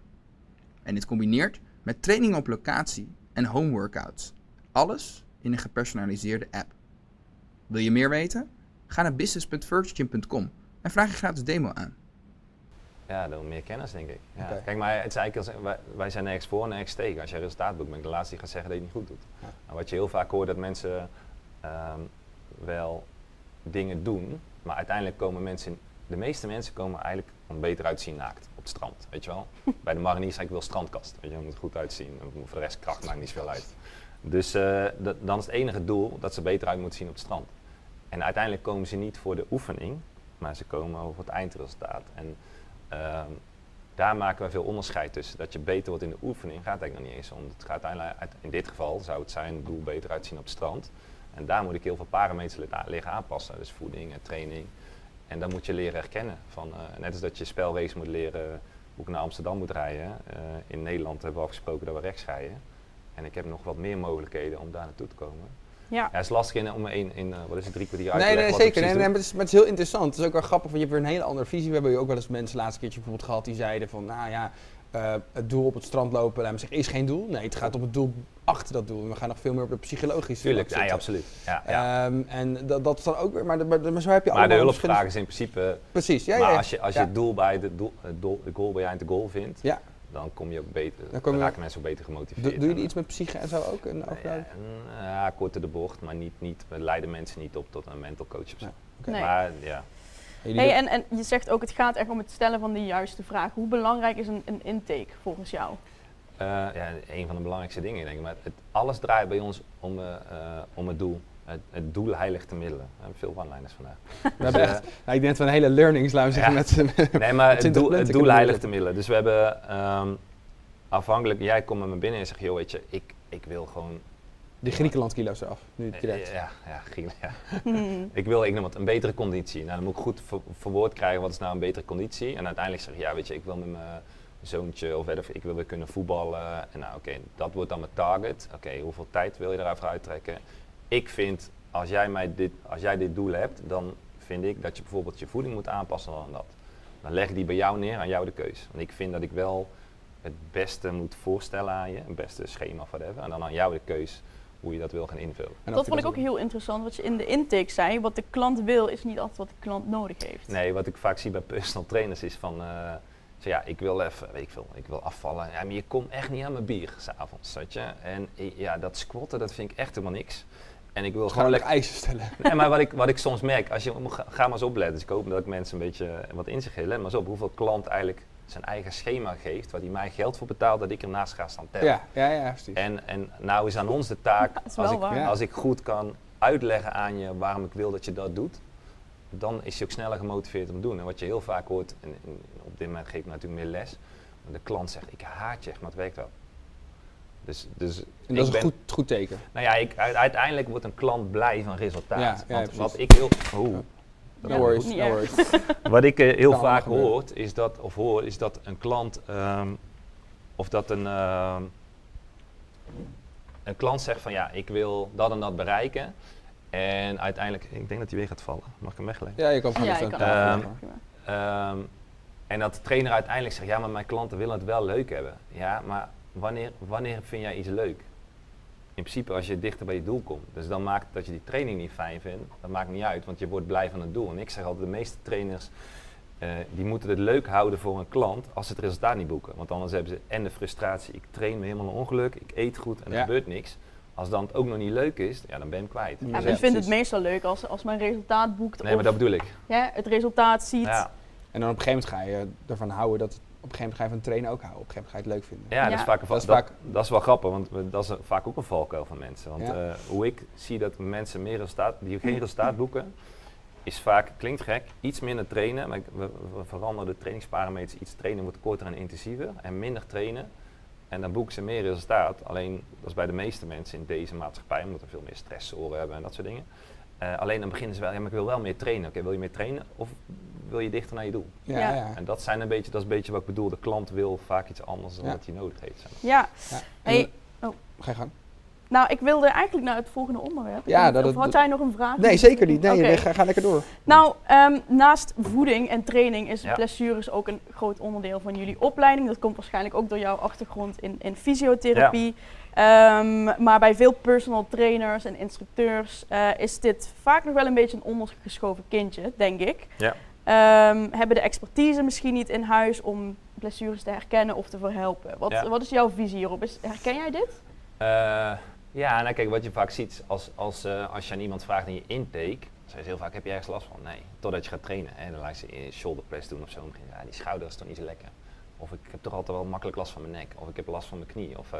En dit combineert met training op locatie en home workouts. Alles in een gepersonaliseerde app. Wil je meer weten? Ga naar business.virtualgym.com en vraag je gratis demo aan. Ja, dan meer kennis, denk ik. Ja. Kijk, maar het is eigenlijk als, wij, wij zijn nergens voor, nergens tegen. Als je resultaat boekt, ben ik de laatste die gaat zeggen dat je het niet goed doet. Ja. Maar wat je heel vaak hoort, dat mensen ehm, wel dingen doen, maar uiteindelijk komen mensen, de meeste mensen komen eigenlijk om beter uit te zien naakt op het strand, weet je wel. <laughs> Bij de mariniers zeg ik wil strandkast, weet je, moet goed uitzien. En Voor de rest kracht maakt niet zoveel uit. Dus eh, dat- dan is het enige doel dat ze beter uit moeten zien op het strand. En uiteindelijk komen ze niet voor de oefening, maar ze komen over het eindresultaat. En ehm, daar maken we veel onderscheid tussen. Dat je beter wordt in de oefening gaat eigenlijk nog niet eens om. Het gaat uiteindelijk, uit- in dit geval zou het zijn, doel beter uitzien op het strand. En daar moet ik heel veel parameters li- liggen aanpassen. Dus voeding en training. En dan moet je leren herkennen. Van, eh, net als dat je spelrace moet leren hoe ik naar Amsterdam moet rijden. Eh, in Nederland hebben we afgesproken dat we rechts rijden. En ik heb nog wat meer mogelijkheden om daar naartoe te komen. Ja. Ja, het is lastig in, om in, in eh, wat is het, drie kwartier uit Nee, te nee, leggen we zeker. Nee, nee, maar, het is, maar het is heel interessant. Het is ook wel grappig, want je hebt weer een hele andere visie. We hebben ook wel eens mensen laatste keertje bijvoorbeeld gehad die zeiden van, nou ja, eh, het doel op het strand lopen, laat me zeggen, is geen doel. Nee, het gaat om het doel achter dat doel. We gaan nog veel meer op de psychologische Tuurlijk, ja, ja, absoluut. Ja, ja. Ehm, en dat, dat is dan ook weer, maar, de- maar, de- maar zo heb je maar de hulpvraag is in principe Precies, ja, maar ja. als je, als ja. je het doel bij de, doel, het de goal behind the goal vindt, Ja. Dan kom je ook beter, Dan raken mensen ook beter gemotiveerd. doe je iets met psyche en zo ook? Eh, ja, ja, kort de bocht, maar niet, niet, we leiden mensen niet op tot een mental coach of zo. Nee, oké. Nee. Maar ja, Jullie Hey, en, en je zegt ook, het gaat echt om het stellen van de juiste vraag. Hoe belangrijk is een, een intake volgens jou? Eh, ja, een van de belangrijkste dingen, denk ik. Maar het, alles draait bij ons om, eh, om het doel. Het, het doel heiligt de middelen. We hebben veel one-liners vandaag. <laughs> we hebben Dus, echt, nou, ik denk dat we een hele learning laten we zeggen, Ja. met <laughs> Nee, maar het 20 doel, het punten doel kunnen heiligt we de middelen. Dus we hebben ehm, afhankelijk, jij komt met me binnen en zegt, joh, weet je, ik, ik wil gewoon. die Griekenland kilo's eraf. Nu eh, direct. Ja, ja, ja. Hmm. <laughs> Ik wil, ik noem het, een betere conditie. Nou, dan moet ik goed ver- verwoord krijgen, wat is nou een betere conditie? En uiteindelijk zeg je, ja, weet je, ik wil met mijn zoontje of whatever, ik wil weer kunnen voetballen. En nou, oké, dat wordt dan mijn target. Oké, hoeveel tijd wil je daarvoor uittrekken? Ik vind, als jij, mij dit, als jij dit doel hebt, dan vind ik dat je bijvoorbeeld je voeding moet aanpassen dan dat. Dan leg ik die bij jou neer, aan jou de keus. Want ik vind dat ik wel het beste moet voorstellen aan je, het beste schema of whatever. En dan aan jou de keus hoe je dat wil gaan invullen. En Dat vond ik ook heel interessant, wat je in de intake zei. Wat de klant wil, is niet altijd wat de klant nodig heeft. Nee, wat ik vaak zie bij personal trainers is van, eh, zo ja, ik wil even, weet ik veel, ik wil afvallen. Ja, maar je komt echt niet aan mijn bier s'avonds, weet je. En ja, dat squatten, dat vind ik echt helemaal niks. En ik wil Gewoon gewoon lekker eisen stellen. <laughs> Nee, maar wat ik, wat ik soms merk, als je, ga, ga maar eens opletten. Dus ik hoop dat ik mensen een beetje eh, wat inzicht geef. Let maar eens op hoeveel klant eigenlijk zijn eigen schema geeft, waar hij mij geld voor betaalt, dat ik ernaast ga staan tellen. Ja, ja, ja, precies. En, en nou is aan ons de taak, <laughs> als, ik. Ja. als ik goed kan uitleggen aan je waarom ik wil dat je dat doet, dan is je ook sneller gemotiveerd om te doen. En wat je heel vaak hoort, en, en op dit moment geef ik natuurlijk meer les, maar de klant zegt, ik haat je echt, maar het werkt wel. Dus, dus en dat is een ben- goed, goed teken. Nou ja, ik, uiteindelijk wordt een klant blij van resultaat. Ja, ja, Want wat ik heel... Oeh. No worries, no worries. <laughs> Wat ik eh, heel vaak hoor, is dat, of hoor, is dat een klant, ehm, of dat een, ehm, een klant zegt van ja, ik wil dat en dat bereiken. En uiteindelijk, ik denk dat hij weer gaat vallen. Mag ik hem wegleggen? Ja, je kan gewoon Ja, kan Ehm. Ehm, en dat de trainer uiteindelijk zegt, ja, maar mijn klanten willen het wel leuk hebben. Ja, maar wanneer, wanneer vind jij iets leuk? In principe als je dichter bij je doel komt. Dus dan maakt dat je die training niet fijn vindt, dat maakt niet uit, want je wordt blij van het doel. En ik zeg altijd, de meeste trainers, eh, die moeten het leuk houden voor een klant als ze het resultaat niet boeken. Want anders hebben ze en de frustratie, ik train me helemaal een ongeluk, ik eet goed en er Ja. gebeurt niks. Als dan het ook nog niet leuk is, ja, dan ben je hem kwijt. Ja, Dus, eh, vindt het meestal leuk als, als men resultaat boekt nee, maar dat bedoel ik. ja, het resultaat ziet. Ja. En dan op een gegeven moment ga je ervan houden dat op een gegeven moment ga je van trainen ook houden. Op een gegeven moment ga je het leuk vinden. Ja, Ja. Dat, is vaak een Dat is vaak- dat, dat is wel grappig, want dat is een- vaak ook een valkuil van mensen. Want Ja. eh, hoe ik zie dat mensen meer resultaat, die geen resultaat boeken, is vaak, klinkt gek, iets minder trainen. Maar we veranderen de trainingsparameters, iets trainen wordt korter en intensiever en minder trainen. En dan boeken ze meer resultaat. Alleen, dat is bij de meeste mensen in deze maatschappij, omdat we veel meer stressoren hebben en dat soort dingen. Eh, alleen dan beginnen ze wel, ja, maar ik wil wel meer trainen. Oké, wil je meer trainen of wil je dichter naar je doel? Ja, Ja. ja. En dat, zijn een beetje, dat is een beetje wat ik bedoel. De klant wil vaak iets anders dan Ja. wat hij nodig heeft. zeg maar. Ja. Hey, dan- Ga je gang. nou, ik wilde eigenlijk naar het volgende onderwerp. Ja, Ik dat of had jij nog een vraag? Nee, zeker niet. Nee, ga, ga lekker door. Nou, ehm, naast voeding en training is Ja. blessures ook een groot onderdeel van jullie opleiding. Dat komt waarschijnlijk ook door jouw achtergrond in, in fysiotherapie. Ehm, maar bij veel personal trainers en instructeurs eh, is dit vaak nog wel een beetje een ondergeschoven kindje, denk ik. Ja. Ehm, hebben de expertise misschien niet in huis om blessures te herkennen of te verhelpen. Wat, Ja. wat is jouw visie hierop? Is, herken jij dit? Eh, ja, nou kijk, wat je vaak ziet als, als, eh, als je aan iemand vraagt in je intake, zeg je heel vaak, heb je ergens last van? Nee, totdat je gaat trainen. Hè, dan laat je je shoulder press doen of zo. Je, ja, die schouder is toch niet zo lekker. Of ik heb toch altijd wel makkelijk last van mijn nek. Of ik heb last van mijn knie. Of,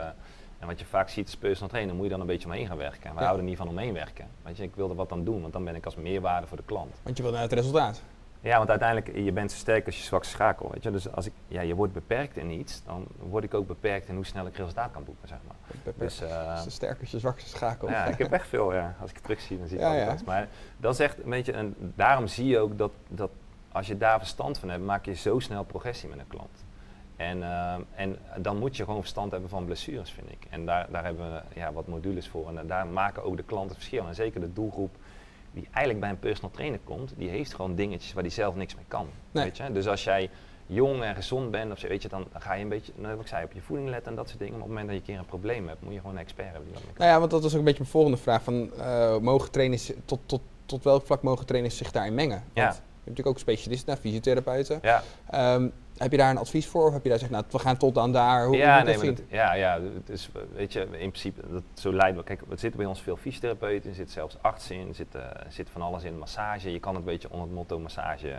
en wat je vaak ziet als personal trainer, moet je dan een beetje omheen gaan werken. En wij Ja. houden er niet van omheen werken. Weet je, ik wil er wat aan doen, want dan ben ik als meerwaarde voor de klant. Want je wil naar het resultaat. Ja, want uiteindelijk, je bent zo sterk als je zwakste schakel. Weet je? Dus als ik, ja, je wordt beperkt in iets, dan word ik ook beperkt in hoe snel ik resultaat kan boeken, zeg maar. Dus, eh, Dus de sterkste, zwakste schakel. ja, ik heb echt veel, ja. Als ik het terugzie, dan zie ik Ja. Maar dat is echt een beetje, een, daarom zie je ook dat, dat als je daar verstand van hebt, maak je zo snel progressie met een klant. En, eh, en dan moet je gewoon verstand hebben van blessures, vind ik. En daar, daar hebben we ja, wat modules voor. En daar maken ook de klanten verschil. En zeker de doelgroep die eigenlijk bij een personal trainer komt, die heeft gewoon dingetjes waar die zelf niks mee kan. Nee. Weet je? Dus als jij jong en gezond bent, of zo, weet je, dan ga je een beetje, nou, wat ik zei, op je voeding letten en dat soort dingen. Maar op het moment dat je een keer een probleem hebt, moet je gewoon een expert hebben die dat mee kan. Nou ja, want dat was ook een beetje mijn volgende vraag. Van, eh, mogen trainers, tot, tot, tot welk vlak mogen trainers zich daarin mengen? Want Ja. je hebt natuurlijk ook specialisten, fysiotherapeuten. Ja, Ehm, heb je daar een advies voor? Of heb je daar gezegd, nou, we gaan tot aan daar? Hoe, ja, hoe nee, maar dat dat- ja, ja, het is, weet je, in principe, dat, zo leiden we. Kijk, er zitten bij ons veel fysiotherapeuten, er zitten zelfs artsen in, er zit, eh, zit van alles in, massage. Je kan het een beetje onder het motto massage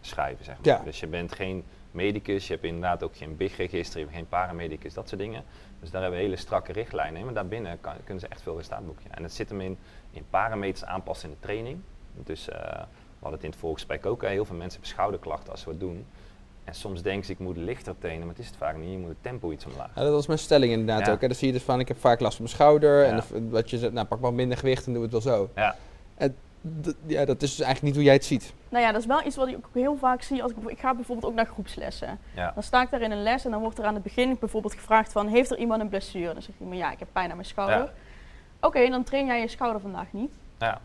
schrijven, zeg maar. Ja. Dus je bent geen medicus, je hebt inderdaad ook geen BIG-register, je hebt geen paramedicus, dat soort dingen. Dus daar hebben we hele strakke richtlijnen in, maar daarbinnen kan, kunnen ze echt veel resultaat boeken. En het zit hem in, in parameters aanpassen in de training. Dus eh, we hadden het in het voorgesprek ook, heel veel mensen hebben schouderklachten als ze wat doen. En soms denken ze, ik moet lichter trainen, maar het is het vaak niet. Je moet het tempo iets omlaag. Ja, dat was mijn stelling inderdaad Ja. ook. Hè. Dan zie je dus van, ik heb vaak last van mijn schouder. En de- wat je zegt, nou pak maar minder gewicht en doe het wel zo. Ja. En ja, dat is dus eigenlijk niet hoe jij het ziet. Nou ja, dat is wel iets wat ik ook heel vaak zie. Als ik, ik ga bijvoorbeeld ook naar groepslessen. Ja. Dan sta ik daar in een les en dan wordt er aan het begin bijvoorbeeld gevraagd van... Heeft er iemand een blessure? Dan zegt iemand, ja, ik heb pijn aan mijn schouder. Ja. Oké, dan train jij je schouder vandaag niet. Ja,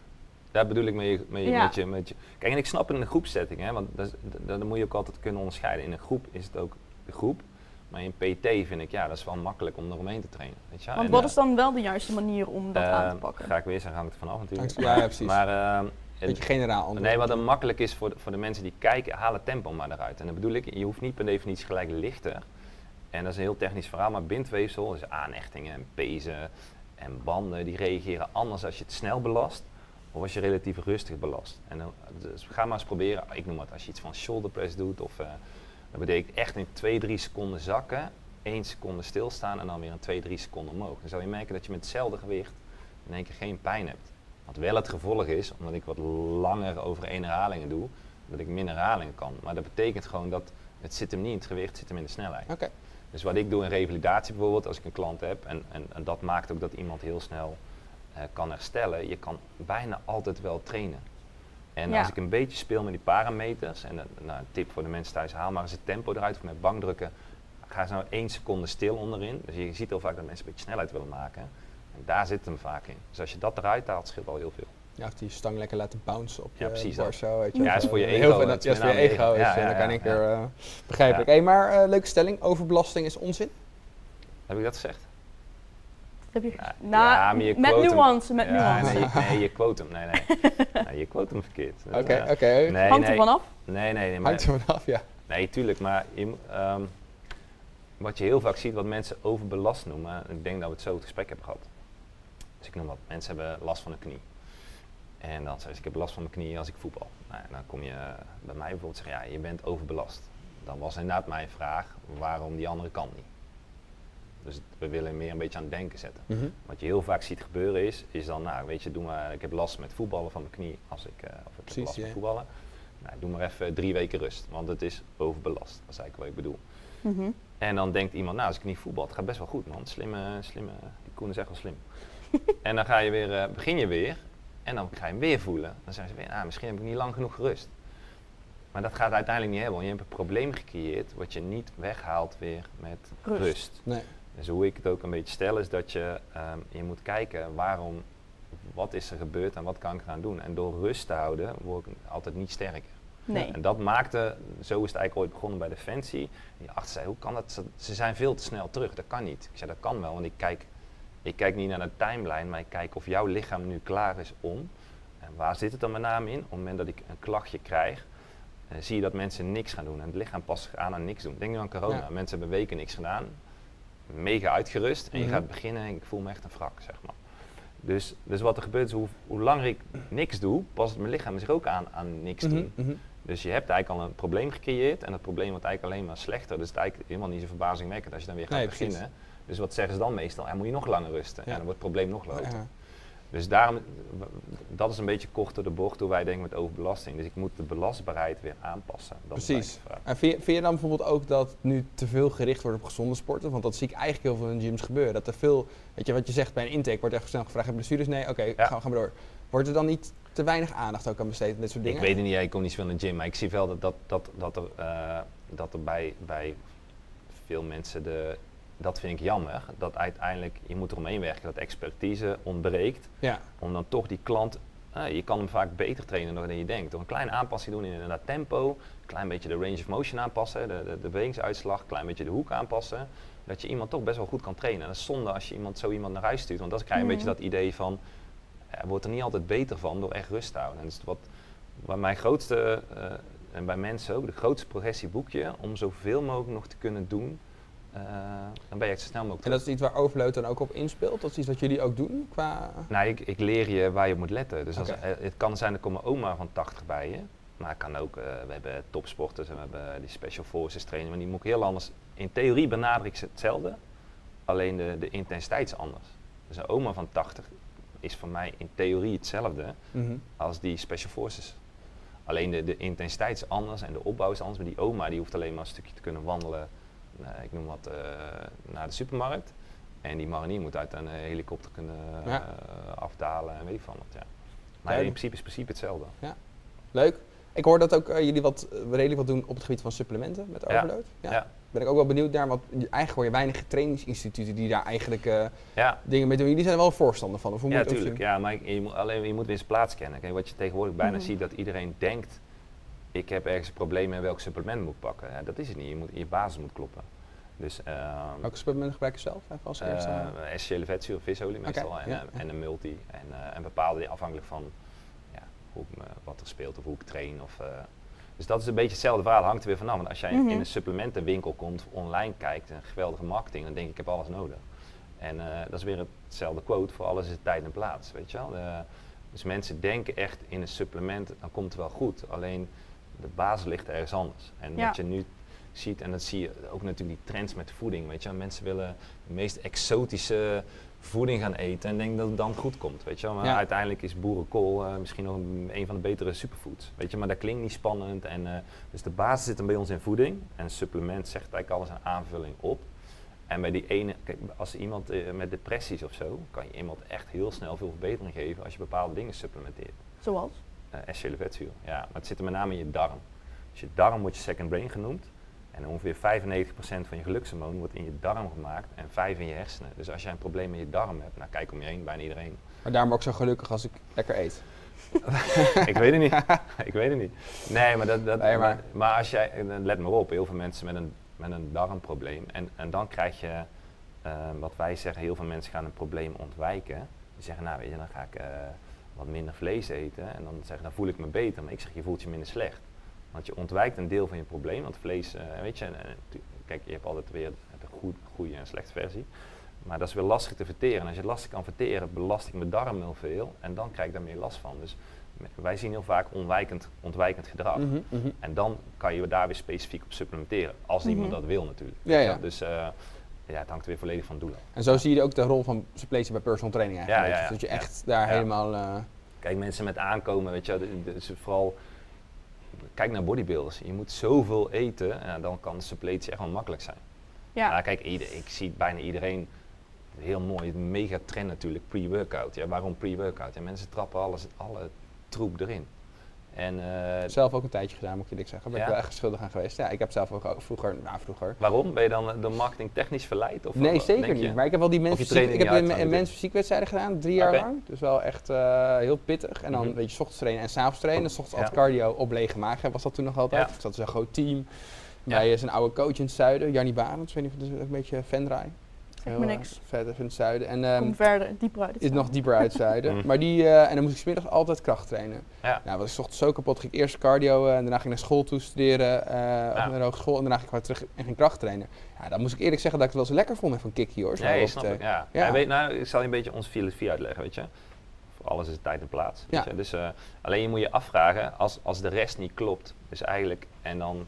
daar bedoel ik mee, mee Ja. met, je, met je. Kijk, en ik snap het in een groepsetting, hè, want dat, dat, dat moet je ook altijd kunnen onderscheiden. In een groep is het ook de groep, maar in PT vind ik, ja, dat is wel makkelijk om eromheen te trainen. Weet je? Want En, wat eh, is dan wel de juiste manier om dat aan te eh, pakken? Ga ik weer zeggen, hangt er vanaf natuurlijk. Ja, ja, precies. Maar ehm, Beetje generaal antwoord. Nee, wat dan makkelijk is voor de, voor de mensen die kijken, haal het tempo maar eruit. En dan bedoel ik, je hoeft niet per definitie gelijk lichter. En dat is een heel technisch verhaal, maar bindweefsel, dus aanhechtingen en pezen en banden, die reageren anders als je het snel belast of als je relatief rustig belast. En dan, dus ga maar eens proberen, ik noem het, als je iets van shoulder press doet, of uh, dat betekent echt in 2, 3 seconden zakken, 1 seconde stilstaan en dan weer een 2, 3 seconden omhoog. Dan zal je merken dat je met hetzelfde gewicht in één keer geen pijn hebt. Wat wel het gevolg is, omdat ik wat langer over één herhalingen doe, dat ik minder herhalingen kan. Maar dat betekent gewoon dat het zit hem niet in het gewicht, het zit hem in de snelheid. Oké. Dus wat ik doe in revalidatie bijvoorbeeld, als ik een klant heb, en, en, en dat maakt ook dat iemand heel snel uh, kan herstellen, je kan bijna altijd wel trainen. En Ja. als ik een beetje speel met die parameters, en uh, nou, een tip voor de mensen thuis, haal maar eens het tempo eruit of met bankdrukken, ga ze nou één seconde stil onderin. Dus je ziet heel vaak dat mensen een beetje snelheid willen maken. En daar zit hem vaak in. Dus als je dat eruit haalt, scheelt al heel veel. Ja, of die stang lekker laten bouncen op je Ja, bar dat. zo, weet je Ja, wel. is voor je Heel ego, veel- dat is ja, voor je ego. je is, ego. eh, Ja, dat kan ja, ik ja. er eh, begrijpelijk. Ja. Hey, maar eh, leuke stelling, overbelasting is onzin. Heb ik dat gezegd? Heb je, Ja, ja, maar je met nuance, met ja, nuance. Nee, je, nee, je quote hem. Nee, nee. <laughs> nee je quote hem verkeerd. Oké, eh, oké. nee, Hangt nee. er vanaf. Nee, nee, nee. Maar, Hangt er vanaf, ja. nee, tuurlijk. Maar je ehm, wat je heel vaak ziet, wat mensen overbelast noemen. Ik denk dat we het zo het gesprek hebben gehad. Dus ik noem wat. Mensen hebben last van de knie. En dan zeggen ze, ik heb last van mijn knie als ik voetbal. Nou, dan kom je bij mij bijvoorbeeld zeggen, ja, je bent overbelast. Dan was inderdaad mijn vraag, waarom die andere kant niet? Dus het- we willen meer een beetje aan het denken zetten. Mhm. Wat je heel vaak ziet gebeuren is, is dan, nou weet je, doe maar, ik heb last met voetballen van mijn knie als ik, eh, of ik Precies, heb last met voetballen. Nou, doe maar even drie weken rust, want het is overbelast. Dat is eigenlijk wat ik bedoel. Mhm. En dan denkt iemand, nou als ik niet voetbal, het gaat best wel goed man. Slimme, slimme, die Koen is echt wel slim. <laughs> en dan ga je weer, eh, begin je weer en dan ga je hem weer voelen. Dan zeggen ze weer, ah, misschien heb ik niet lang genoeg gerust. Maar dat gaat uiteindelijk niet hebben, want je hebt een probleem gecreëerd wat je niet weghaalt weer met Rust. rust. Nee. Dus hoe ik het ook een beetje stel is dat je, ehm, je moet kijken waarom, wat is er gebeurd en wat kan ik eraan doen. En door rust te houden word ik altijd niet sterker. Nee. En dat maakte, zo is het eigenlijk ooit begonnen bij Defensie. Die arts zei, hoe kan dat? Ze- Ze zijn veel te snel terug, dat kan niet. Ik zei, dat kan wel, want ik kijk, ik kijk niet naar de timeline, maar ik kijk of jouw lichaam nu klaar is om. En waar zit het dan met name in? Op het moment dat ik een klachtje krijg, eh, zie je dat mensen niks gaan doen. En het lichaam past zich aan aan niks doen. Denk nu aan corona. Ja. Mensen hebben weken niks gedaan, mega uitgerust. En je Mhm. gaat beginnen en ik voel me echt een wrak, zeg maar. Dus, dus wat er gebeurt is, hoe, hoe langer ik niks doe, past mijn lichaam zich ook aan aan niks doen. Mhm, mhm. Dus je hebt eigenlijk al een probleem gecreëerd en dat probleem wordt eigenlijk alleen maar slechter. Dus het is eigenlijk helemaal niet zo verbazingwekkend als je dan weer gaat Nee, precies. beginnen. Dus wat zeggen ze dan meestal? Ja, moet je nog langer rusten. Ja. En dan wordt het probleem nog groter. Ja. Dus daarom, dat is een beetje kort door de bocht hoe wij denken met overbelasting. Dus ik moet de belastbaarheid weer aanpassen. Dat Precies. En vind je, vind je dan bijvoorbeeld ook dat nu te veel gericht wordt op gezonde sporten? Want dat zie ik eigenlijk heel veel in gyms gebeuren. Dat er veel, weet je wat je zegt bij een intake, wordt echt snel gevraagd, heb blessures? Nee, oké, Ja. gaan, we- gaan we door. Wordt er dan niet te weinig aandacht ook aan besteed aan dit soort dingen? Ik weet het niet, ik kom niet zoveel in de gym, maar ik zie wel dat, dat, dat, dat er, eh, dat er bij, bij veel mensen de. Dat vind ik jammer, dat uiteindelijk je moet eromheen werken, dat expertise ontbreekt. Ja, om dan toch die klant, eh, je kan hem vaak beter trainen dan je denkt. Door een kleine aanpassing doen in inderdaad tempo, een klein beetje de range of motion aanpassen, de, de, de bewegingsuitslag, een klein beetje de hoek aanpassen. Dat je iemand toch best wel goed kan trainen. En dat is zonde als je iemand, zo iemand naar huis stuurt, want dan krijg je een Mhm. beetje dat idee van, hij wordt er niet altijd beter van door echt rust te houden. En dat is wat, wat mijn grootste eh, en bij mensen ook, de grootste progressie boek je om zoveel mogelijk nog te kunnen doen. Eh, dan ben je echt zo snel mogelijk En dat is iets waar Overload dan ook op inspeelt? Dat is iets wat jullie ook doen qua... Nou, ik, ik leer je waar je moet letten. Dus als, eh, het kan zijn, er komt oma van 80 bij je. Maar het kan ook, eh, we hebben topsporters en we hebben die special forces trainen, maar die moet ik heel anders. In theorie benader ik ze hetzelfde, alleen de, de intensiteit is anders. Dus een oma van 80 is voor mij in theorie hetzelfde Mhm. als die special forces. Alleen de, de intensiteit is anders en de opbouw is anders. Maar die oma die hoeft alleen maar een stukje te kunnen wandelen, ik noem wat, eh, naar de supermarkt. En die marinier moet uit een eh, helikopter kunnen eh, Ja. afdalen en weet ik van wat. Ja. Maar in principe is het principe hetzelfde. Leuk. Ik hoor dat ook eh, jullie wat, eh, redelijk wat doen op het gebied van supplementen met Ja. Overload. Ja. Ben ik ook wel benieuwd naar, want je- eigenlijk hoor je weinig trainingsinstituten die daar eigenlijk eh, Ja, dingen mee doen. Jullie zijn er wel voorstander van, of hoe ja moet je het ook tuurlijk. zien? Ja, maar je moet, alleen je moet weer eens plaats kennen. Kijk, wat je tegenwoordig bijna Mhm. ziet, dat iedereen denkt, ik heb ergens een probleem met welk supplement moet ik pakken. Ja, dat is het niet. Je, moet, je basis moet kloppen. Dus, ehm, Welke supplementen gebruik je zelf? Even als eerste. Uh, essentiële vetzuur, visolie meestal. en, ja, eh, en een multi. En, eh, en bepaalde die afhankelijk van ja, hoe ik me, wat er speelt of hoe ik train. Of, eh, dus dat is een beetje hetzelfde verhaal. Hangt er weer vanaf. Want als jij Mhm. in een supplementenwinkel komt, online kijkt, een geweldige marketing, dan denk ik, ik heb alles nodig. En eh, dat is weer hetzelfde quote, voor alles is tijd en plaats. Weet je wel? Dus mensen denken echt in een supplement, dan komt het wel goed. Alleen de basis ligt ergens anders. En Ja. wat je nu ziet, en dat zie je ook natuurlijk die trends met voeding. Weet je, mensen willen de meest exotische voeding gaan eten en denken dat het dan goed komt. Weet je, maar Ja. uiteindelijk is boerenkool eh, misschien nog een, een van de betere superfoods. Weet je, maar dat klinkt niet spannend. En, eh, dus de basis zit dan bij ons in voeding. En supplement zegt eigenlijk alles een aanvulling op. En bij die ene, kijk, als iemand eh, met depressies of zo, kan je iemand echt heel snel veel verbetering geven als je bepaalde dingen supplementeert. Zoals? Essentiële vetzuur. Ja, maar het zit er met name in je darm. Dus je darm wordt je second brain genoemd. En ongeveer 95% van je gelukshormoon wordt in je darm gemaakt en 5 in je hersenen. Dus als jij een probleem met je darm hebt, nou kijk om je heen, bijna iedereen. Maar daarom ik zo gelukkig als ik lekker eet. <laughs> ik weet het niet. <laughs> ik weet het niet. Nee, maar, dat, dat, Nee, maar- maar, maar als jij, eh, let maar op, heel veel mensen met een, met een darmprobleem. En, en dan krijg je, eh, wat wij zeggen, heel veel mensen gaan een probleem ontwijken. Die zeggen, nou weet je, dan ga ik eh, wat minder vlees eten. En dan zeggen, dan voel ik me beter. Maar ik zeg, je voelt je minder slecht. Want je ontwijkt een deel van je probleem. Want vlees, eh, weet je, en, kijk, je hebt altijd weer de goed, goede en slechte versie. Maar dat is weer lastig te verteren. En als je het lastig kan verteren, belast ik mijn darm heel veel. En dan krijg ik daar meer last van. Dus wij zien heel vaak ontwijkend, ontwijkend gedrag. Mhm, mhm. En dan kan je daar weer specifiek op supplementeren. Als iemand Mhm. dat wil natuurlijk. Ja, ja. Dus eh, ja, het hangt weer volledig van het doel af. En zo zie je ook de rol van suppletie bij personal training eigenlijk. Ja, ja, ja. Dat je Ja. echt daar Ja. helemaal... eh, Kijk, mensen met aankomen, weet je, ze vooral kijk naar bodybuilders. Je moet zoveel eten, en dan kan suppletie echt wel makkelijk zijn. Ja. Ja, kijk, ieder, ik zie bijna iedereen, heel mooi, mega trend natuurlijk, pre-workout. Ja, waarom pre-workout? Ja, mensen trappen alles, alle troep erin. En eh, zelf ook een tijdje gedaan, moet ik eerlijk zeggen. Ben ik wel echt schuldig aan geweest. Ja, ik heb zelf ook vroeger... Nou, vroeger... waarom? Ben je dan eh, door marketing technisch verleid? Of Nee, zeker je? niet. Maar ik heb wel die je mensen ik heb fysiekwedstrijden gedaan, drie jaar lang. Dus wel echt eh, heel pittig. En dan Mhm. weet je, 's ochtends trainen en 's avonds trainen. 's ochtends Ja. altijd cardio op lege maag was dat toen nog altijd. Ja. Ik zat in een groot team. Bij zijn oude coach in het zuiden, Jannie Barends. Ik weet niet of een beetje fandraai. Zeg me niks. Verder in het zuiden. En ehm, Kom verder, dieper uit. het is nog dieper uit het zuiden. <laughs> Mhm. Maar die, eh, en dan moest ik 's middags altijd kracht trainen. Ja. Nou, was ik 's ochtends zo kapot. Ging ik eerst cardio eh, en daarna ging ik naar school toe studeren. eh of Ja. naar de hogeschool. En daarna ging ik weer terug en ging kracht trainen. Ja, dan moest ik eerlijk zeggen dat ik het wel eens lekker vond met van Kikkie hoor. Zo Nee, snap het, ik. Ja. ja. Ja, weet, nou, ik zal je een beetje onze filosofie uitleggen, weet je. Voor alles is tijd en plaats. Weet Ja. je? Dus, eh, alleen je moet je afvragen, als, als de rest niet klopt, dus eigenlijk, en dan,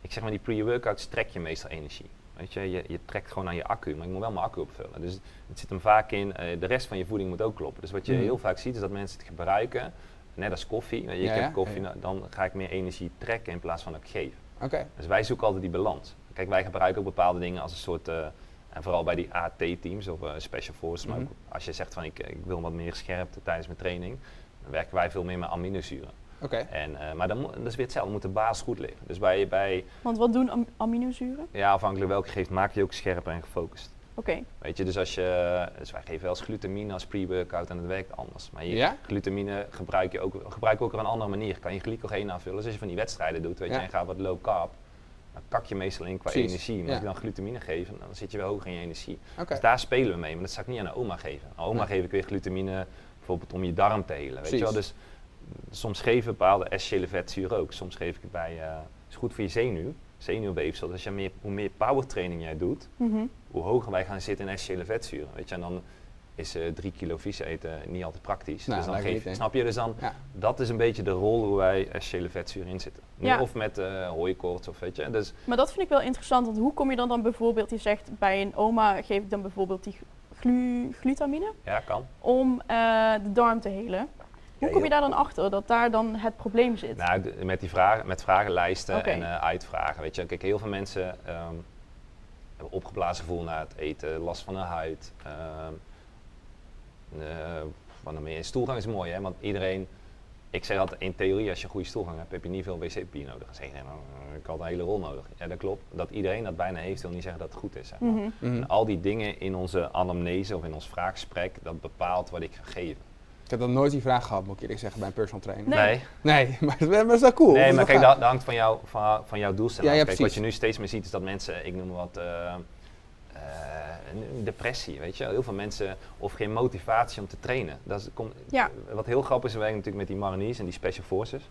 ik zeg maar, die pre-workouts trek je meestal energie. Weet je, je, je trekt gewoon aan je accu, maar ik moet wel mijn accu opvullen. Dus het zit hem vaak in, eh, de rest van je voeding moet ook kloppen. Dus wat je Mhm. heel vaak ziet, is dat mensen het gebruiken, net als koffie. Weet je, ik Ja, heb koffie, Ja, nou, dan ga ik meer energie trekken in plaats van ik geef. Oké. Dus wij zoeken altijd die balans. Kijk, wij gebruiken ook bepaalde dingen als een soort, eh, en vooral bij die AT-teams of eh, Special Forces, maar Mhm. ook als je zegt van ik, ik wil wat meer scherpte tijdens mijn training, dan werken wij veel meer met aminozuren. Oké. En, eh, maar dan moet, dat is weer hetzelfde, moet de basis goed liggen. Dus bij, bij Want wat doen am- aminozuren? ja, afhankelijk welke je geeft, maak je ook scherper en gefocust. Oké. Weet je, dus als je, dus wij geven wel eens glutamine als pre-workout en het werkt anders. Maar je, Ja? glutamine gebruik je ook, gebruik je ook op een andere manier. Kan je glycogeen aanvullen. Dus als je van die wedstrijden doet, weet je, en gaat wat low carb, dan kak je meestal in qua Precies, energie. Maar ja. als ik dan glutamine geef, dan zit je weer hoger in je energie. Dus daar spelen we mee, maar dat zou ik niet aan een oma geven. Aan oma geef ik weer glutamine bijvoorbeeld om je darm te helen. Weet je wel? Dus soms geven bepaalde essentiële vetzuren ook. Soms geef ik het bij, eh is goed voor je zenuw, zenuwweefsel. Dus als je meer, hoe meer powertraining jij doet, Mhm. hoe hoger wij gaan zitten in essentiële vetzuren. Weet je, en dan is eh drie kilo vis eten niet altijd praktisch. Nou, dus dan geef, niet, snap je? Dus dan, Ja. dat is een beetje de rol hoe wij essentiële vetzuren inzitten. Nu Ja. Of met eh hooikoorts of weet je. Dus Maar dat vind ik wel interessant, want hoe kom je dan dan bijvoorbeeld, je zegt bij een oma geef ik dan bijvoorbeeld die glu glutamine ja, kan. om de darm te helen. Hoe kom je daar dan achter dat daar dan het probleem zit? Nou, met die vragen, met vragenlijsten en eh, uitvragen. Weet je, kijk, heel veel mensen ehm, hebben opgeblazen gevoel na het eten, last van hun huid. ehm eh, wat meer? Stoelgang is mooi, hè? Want iedereen, ik zeg altijd in theorie, als je een goede stoelgang hebt, heb je niet veel wc-papier nodig. Dan zeg je, nou, ik had een hele rol nodig. Ja, dat klopt. Dat iedereen dat bijna heeft, wil niet zeggen dat het goed is. Zeg maar. Mhm. Mhm. En al die dingen in onze anamnese of in ons vraaggesprek, dat bepaalt wat ik ga geven. Ik heb dan nooit die vraag gehad, moet ik eerlijk zeggen, bij een personal trainer. Nee. Nee, maar, dat is- maar dat is wel cool. Nee, dat maar kijk, dat, dat hangt van, jou, van, van jouw doelstelling. Ja, kijk, wat je nu steeds meer ziet is dat mensen, ik noem wat, eh, eh, een depressie, weet je. Heel veel mensen, of geen motivatie om te trainen. Dat is, komt, Ja. Wat heel grappig is, we werken natuurlijk met die mariniers en die special forces.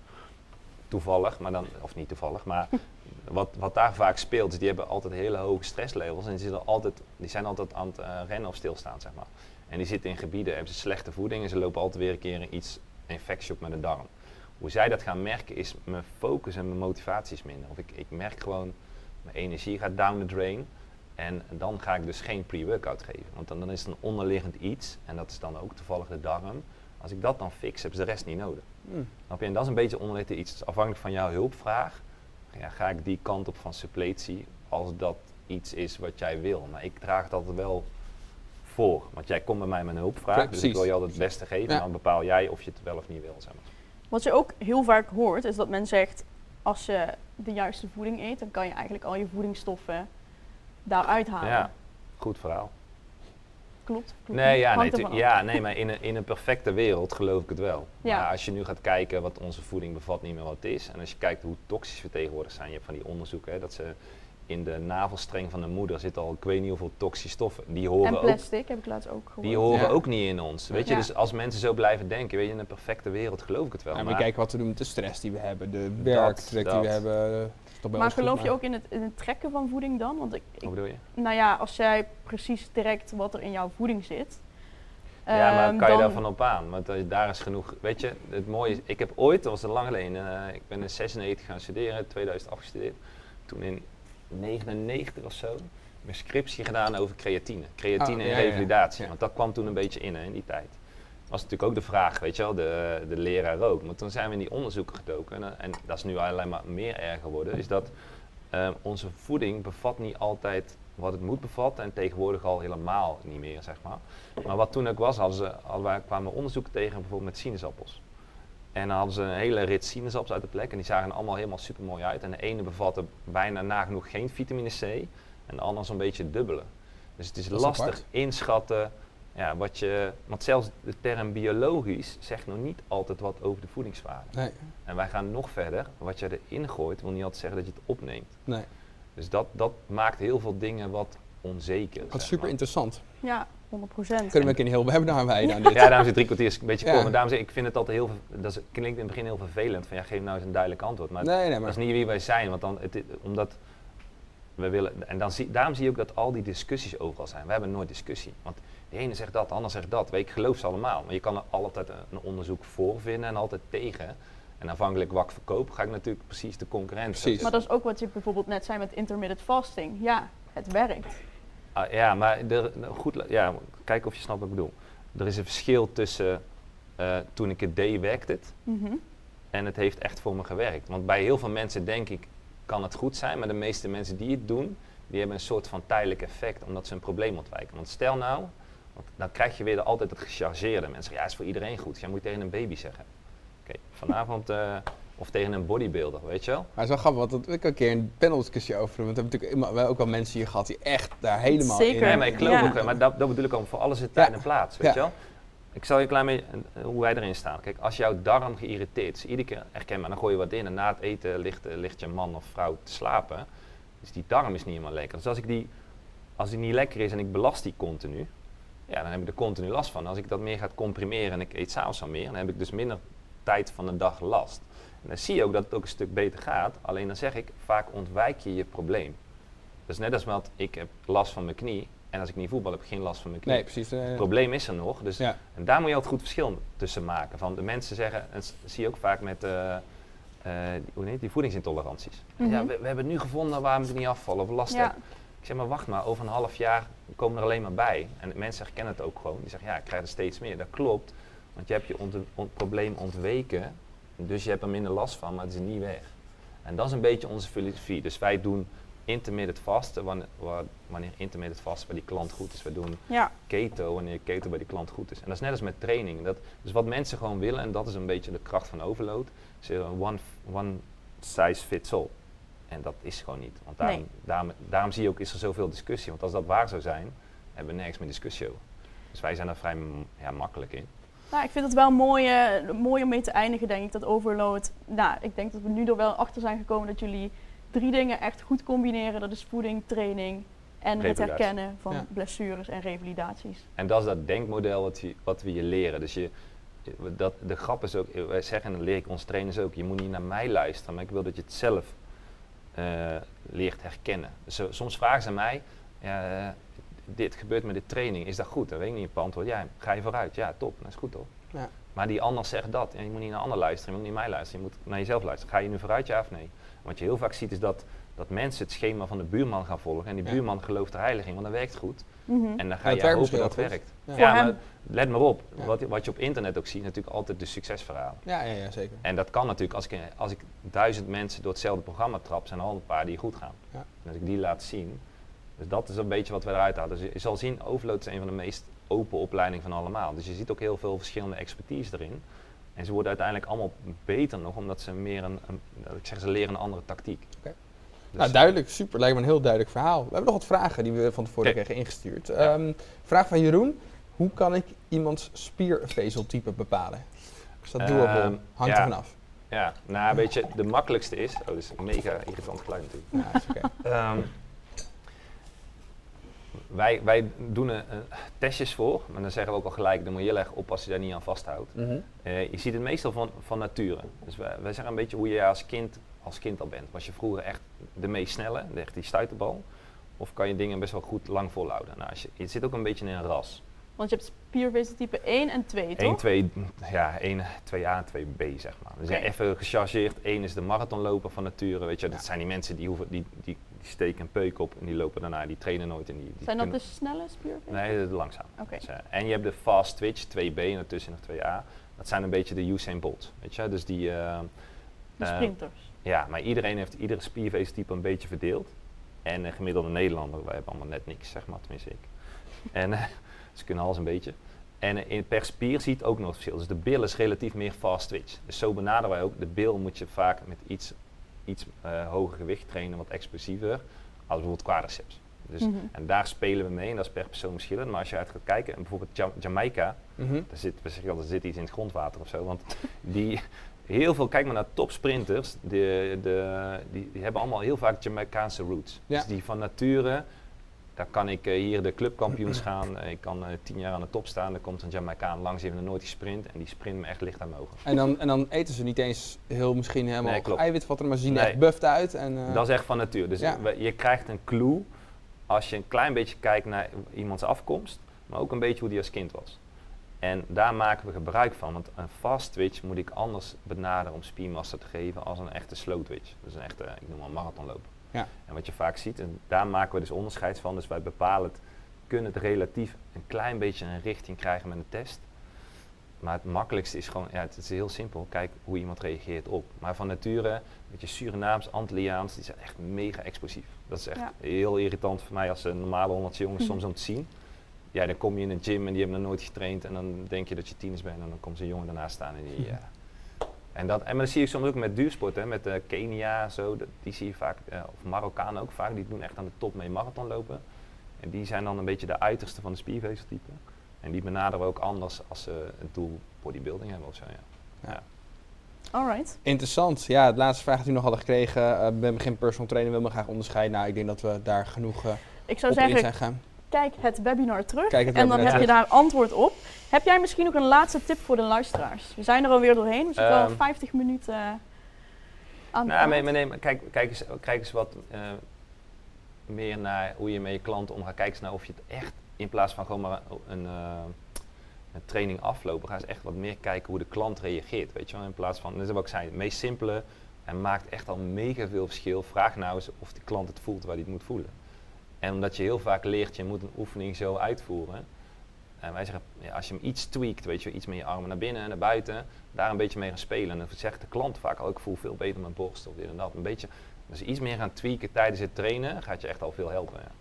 Toevallig, maar dan, of niet toevallig, maar <laughs> wat, wat daar vaak speelt, is die hebben altijd hele hoge stresslevels en die, zitten altijd, die zijn altijd aan het eh, rennen of stilstaan, zeg maar. En die zitten in gebieden, hebben ze slechte voeding en ze lopen altijd weer een keer iets infectie op met de darm. Hoe zij dat gaan merken is mijn focus en mijn motivatie is minder. Of ik, ik merk gewoon, mijn energie gaat down the drain. En dan ga ik dus geen pre-workout geven. Want dan, dan is het een onderliggend iets. En dat is dan ook toevallig de darm. Als ik dat dan fix, hebben ze de rest niet nodig. Mm. En dat is een beetje onderliggend iets. Dus afhankelijk van jouw hulpvraag, ja, ga ik die kant op van suppletie. Als dat iets is wat jij wil. Maar ik draag het altijd wel voor. Want jij komt bij mij met een hulpvraag. Ja, dus ik wil je altijd het beste geven. Ja. En dan bepaal jij of je het wel of niet wil. Zeg maar. Wat je ook heel vaak hoort, is dat men zegt, als je de juiste voeding eet, dan kan je eigenlijk al je voedingsstoffen daaruit halen. Ja, goed verhaal. Klopt? klopt Nee, ja, nee, tu- ja, nee maar in een, in een perfecte wereld geloof ik het wel. Ja. Maar als je nu gaat kijken wat onze voeding bevat, niet meer wat het is. En als je kijkt hoe toxisch we tegenwoordig zijn. Je hebt van die onderzoeken hè, dat ze in de navelstreng van de moeder zitten al ik weet niet hoeveel toxische stoffen. Die horen, En ook, plastic heb ik laatst ook gehoord. die horen Ja. ook niet in ons. Weet je, Ja. dus als mensen zo blijven denken, weet je, in een perfecte wereld geloof ik het wel. Ja, maar maar kijk wat we doen met de stress die we hebben, de werkdruk die dat. we hebben. eh, Maar goed, geloof je maar- ook in het, in het trekken van voeding dan? Want ik, ik- Hoe bedoel je? nou ja, als jij precies trekt wat er in jouw voeding zit. Ja, maar ehm, kan je daarvan op aan? Want eh, daar is genoeg. Weet je, het mooie is, ik heb ooit, dat was al lang geleden, eh, ik ben in 96 gaan studeren, 2000 afgestudeerd. Toen in 99 of zo, mijn scriptie gedaan over creatine. Creatine Ah, en ja, ja, ja. revalidatie. Ja. Want dat kwam toen een beetje in hè, in die tijd. Was natuurlijk ook de vraag, weet je wel, de, de leraar ook. Maar toen zijn we in die onderzoeken gedoken. En, en dat is nu alleen maar meer erger geworden. Is dat eh, onze voeding bevat niet altijd wat het moet bevatten. En tegenwoordig al helemaal niet meer, zeg maar. Maar wat toen ook was, hadden ze, hadden kwamen we onderzoeken tegen bijvoorbeeld met sinaasappels. En dan hadden ze een hele rit sinaasappels uit de plek en die zagen er allemaal helemaal super mooi uit. En de ene bevatte bijna nagenoeg geen vitamine C en de andere zo'n beetje het dubbele. Dus het is Dat is lastig apart. inschatten ja, wat je. Want zelfs de term biologisch zegt nog niet altijd wat over de voedingswaarde. Nee, En wij gaan nog verder. Wat je erin gooit, wil niet altijd zeggen dat je het opneemt. nee. Dus dat, dat maakt heel veel dingen wat onzeker. Wat zeg super maar. interessant. Ja, 100 procent. Kunnen we een heel webinar wijden aan <laughs> dit? Ja, daarom zit drie kwartier is een beetje kort. Maar daarom zeg ik, vind het altijd heel, dat is, klinkt in het begin heel vervelend. Van ja, geef nou eens een duidelijk antwoord. Maar nee, nee, dat maar is niet wie wij zijn. Want dan, het, omdat we willen, en dan zie, daarom zie je ook dat al die discussies overal zijn. We hebben nooit discussie. Want de ene zegt dat, de ander zegt dat. Ik geloof ze allemaal. Maar je kan er altijd een, een onderzoek voor vinden en altijd tegen. En afhankelijk wat ik verkoop, ga ik natuurlijk precies de concurrent. Precies. Maar dat is ook wat je bijvoorbeeld net zei met intermittent fasting. Ja, het werkt. Ah, ja, maar er, goed, ja, kijk of je snapt wat ik bedoel. Er is een verschil tussen eh, toen ik het deed, werkte het. Mhm. En het heeft echt voor me gewerkt. Want bij heel veel mensen denk ik, kan het goed zijn. Maar de meeste mensen die het doen, die hebben een soort van tijdelijk effect. Omdat ze een probleem ontwijken. Want stel nou, want dan krijg je weer de- altijd het gechargeerde. Mensen zeggen, ja, is voor iedereen goed. Jij moet tegen een baby zeggen. Oké, vanavond... eh, of tegen een bodybuilder, weet je wel? Maar het is wel grappig, want ik heb een keer een panel-discussie over. Want we hebben natuurlijk ook wel mensen hier gehad die echt daar helemaal Zeker. in... Nee, maar ik geloof Ja. ook, wel, maar dat, dat bedoel ik al, voor alles is tijd Ja. en plaats, weet Ja. je wel? Ik zal je een klein beetje, eh, hoe wij erin staan. Kijk, als jouw darm geïrriteerd is, iedere keer herkenbaar, dan gooi je wat in en na het eten ligt, eh, ligt je man of vrouw te slapen. Dus die darm is niet helemaal lekker. Dus als, ik die, als die niet lekker is en ik belast die continu, ja, dan heb ik er continu last van. Als ik dat meer ga comprimeren en ik eet s'avonds al meer, dan heb ik dus minder tijd van de dag last. En dan zie je ook dat het ook een stuk beter gaat. Alleen dan zeg ik, vaak ontwijk je je probleem. Dus net als met, ik heb last van mijn knie. En als ik niet voetbal heb, ik geen last van mijn knie. Nee, precies. eh, Het probleem is er nog. Dus, Ja. En daar moet je altijd goed verschil tussen maken. Van de mensen zeggen, en dat zie je ook vaak met eh, eh, die- hoe heet die voedingsintoleranties. Mhm. Ja, we, we hebben het nu gevonden waar we het niet afvallen of last Ja. hebben. Ik zeg maar, wacht maar, over een half jaar komen er alleen maar bij. En mensen herkennen het ook gewoon. Die zeggen, ja, ik krijg er steeds meer. Dat klopt, want je hebt je ont- ont- probleem ontweken. Dus je hebt er minder last van, maar het is niet weg. En dat is een beetje onze filosofie. Dus wij doen intermittent vasten, wanneer, wa- wanneer intermittent vasten bij die klant goed is. We doen Ja, keto wanneer keto bij die klant goed is. En dat is net als met training. Dat, dus wat mensen gewoon willen, en dat is een beetje de kracht van overload, is een one, one size fits all. En dat is gewoon niet. Want daarom, Nee. daarom, daarom zie je ook, is er zoveel discussie. Want als dat waar zou zijn, hebben we nergens meer discussie over. Dus wij zijn daar vrij ja, makkelijk in. Nou, ik vind het wel mooi, eh, mooi om mee te eindigen, denk ik, dat overload. Nou, ik denk dat we nu er wel achter zijn gekomen dat jullie drie dingen echt goed combineren. Dat is voeding, training en het herkennen van Ja. blessures en revalidaties. En dat is dat denkmodel wat, je, wat we je leren. Dus je, dat, de grap is ook, wij zeggen en dat leer ik onze trainers ook, je moet niet naar mij luisteren, maar ik wil dat je het zelf eh, leert herkennen. Dus zo- soms vragen ze mij, ja, eh, dit gebeurt met de training, is dat goed? Dan weet ik niet op antwoord, ja, ga je vooruit? Ja, top, dat is goed toch? Ja. Maar die ander zegt dat, en je moet niet naar ander luisteren, je moet niet naar mij luisteren, je moet naar jezelf luisteren. Ga je nu vooruit, ja of nee? Wat je heel vaak ziet is dat, dat mensen het schema van de buurman gaan volgen en die Ja. buurman gelooft er heilig in, want dat werkt goed. Mhm. En dan ga je hopen dat het werkt. Ja. Maar let maar op, Ja. wat, wat je op internet ook ziet, natuurlijk altijd de succesverhalen. Ja, ja, ja, zeker. En dat kan natuurlijk, als ik, als ik duizend mensen door hetzelfde programma trap, zijn er al een paar die goed gaan. Ja. En als ik die laat zien, dus dat is een beetje wat we eruit halen. Dus je zal zien, Overload is een van de meest open opleidingen van allemaal. Dus je ziet ook heel veel verschillende expertise erin. En ze worden uiteindelijk allemaal beter nog, omdat ze meer een, een ik zeg, ze leren een andere tactiek. Oké. Dus, nou, duidelijk. Super. Lijkt me een heel duidelijk verhaal. We hebben nog wat vragen die we van tevoren kregen ingestuurd. Ja. Ehm, vraag van Jeroen. Hoe kan ik iemands spiervezeltype bepalen? Is dat doable? Ehm, Hangt ja. er vanaf. Ja, nou weet je, de makkelijkste is, oh dat is een mega irritant geluid natuurlijk. Ja, is oké. Ehm, wij, wij doen er eh, testjes voor, maar dan zeggen we ook al gelijk, dan moet je heel erg op als je daar niet aan vasthoudt. Mhm. Eh, je ziet het meestal van, van nature. Dus wij, wij zeggen een beetje hoe je als kind, als kind al bent. Was je vroeger echt de meest snelle, echt die stuiterbal? Of kan je dingen best wel goed lang volhouden? Nou, als je, je zit ook een beetje in een ras. Want je hebt spiervezeltype 1 en 2, 1, toch? 2, ja, 1, 2A en 2B zeg maar. Dus ja, Oké. even gechargeerd. 1 is de marathonloper van nature, weet je. Dat Ja. zijn die mensen die, hoeven, die, die, die steken een peuk op en die lopen daarna, die trainen nooit. En die, die Zijn dat de snelle spiervezels? Nee, de langzaam. Oké. Dus, eh, en je hebt de fast twitch, 2B en ertussen nog 2A. Dat zijn een beetje de Usain Bolt, weet je. Dus die, eh, De eh, sprinters. ja, maar iedereen heeft iedere spiervezeltype een beetje verdeeld. En een gemiddelde Nederlander, wij hebben allemaal net niks, zeg maar, tenminste ik. <laughs> En ze kunnen alles een beetje. En in, per spier ziet ook nog verschil. Dus de bil is relatief meer fast twitch. Dus zo benaderen wij ook. De bil moet je vaak met iets, iets eh, hoger gewicht trainen, wat explosiever, als bijvoorbeeld quadriceps. Dus, Mhm. En daar spelen we mee en dat is per persoon verschillend. Maar als je uit gaat kijken, en bijvoorbeeld Ja- Jamaica, Mhm. daar zit, we zeggen altijd, er zit iets in het grondwater of zo. Want die, heel veel, kijk maar naar topsprinters, de, de, die, die hebben allemaal heel vaak Jamaicaanse roots. Ja. Dus die van nature, daar kan ik eh, hier de clubkampioens <clears throat> gaan, eh, ik kan eh, tien jaar aan de top staan, er komt een Jamaicaan langs, die heeft nog nooit gesprint en die sprint me echt licht aan mijn ogen. En, dan, en dan eten ze niet eens heel misschien helemaal Nee, eiwitvatten, maar ze zien Nee. echt buffed uit. En, Dat is echt van natuur. Dus Ja. je krijgt een clue als je een klein beetje kijkt naar iemands afkomst, maar ook een beetje hoe die als kind was. En daar maken we gebruik van, want een fast twitch moet ik anders benaderen om spiermassa te geven als een echte slow twitch. Dus een echte, ik noem maar marathonloper. Ja. En wat je vaak ziet, en daar maken we dus onderscheid van, dus wij bepalen het, kunnen het relatief een klein beetje een richting krijgen met een test. Maar het makkelijkste is gewoon, ja, het is heel simpel, kijk hoe iemand reageert op. Maar van nature, weet je, Surinaams, Antilliaans, die zijn echt mega explosief. Dat is echt Ja. heel irritant voor mij als een normale Hollandse jongens Mhm. soms om te zien. Ja, dan kom je in een gym en die hebben nog nooit getraind en dan denk je dat je tieners bent en dan komt zo'n jongen daarnaast staan en die, ja. <laughs> En, dat, en maar dat zie je soms ook met duursport, hè, met eh, Kenia en zo, dat, die zie je vaak, eh, of Marokkanen ook vaak, die doen echt aan de top mee marathon lopen. En die zijn dan een beetje de uiterste van de spiervezeltype. En die benaderen we ook anders als ze het doel bodybuilding hebben of zo, ja. Alright. Interessant. Ja, de laatste vraag die we nog hadden gekregen. eh ben geen personal trainer, wil me graag onderscheiden. Nou, ik denk dat we daar genoeg Ik zou op in zeggen, zijn gaan. Kijk het webinar terug en dan heb je daar antwoord op. Heb jij misschien nog een laatste tip voor de luisteraars? We zijn er alweer doorheen. We zitten al Ehm. 50 minuten aan Nou, nee, maar kijk, kijk, eens, kijk eens wat eh, meer naar hoe je met je klanten omgaat. Kijk eens naar of je het echt, in plaats van gewoon maar een, eh, een training aflopen, ga eens echt wat meer kijken hoe de klant reageert. Weet je wel? In plaats van, dat is wat ik zei, het meest simpele en maakt echt al mega veel verschil. Vraag nou eens of de klant het voelt waar hij het moet voelen. En omdat je heel vaak leert, je moet een oefening zo uitvoeren. En wij zeggen, ja, als je hem iets tweakt, weet je, iets met je armen naar binnen en naar buiten, daar een beetje mee gaan spelen. En dan zegt de klant vaak al, ik voel veel beter mijn borst of dit en dat. Een beetje, dus iets meer gaan tweaken tijdens het trainen, gaat je echt al veel helpen. Ja.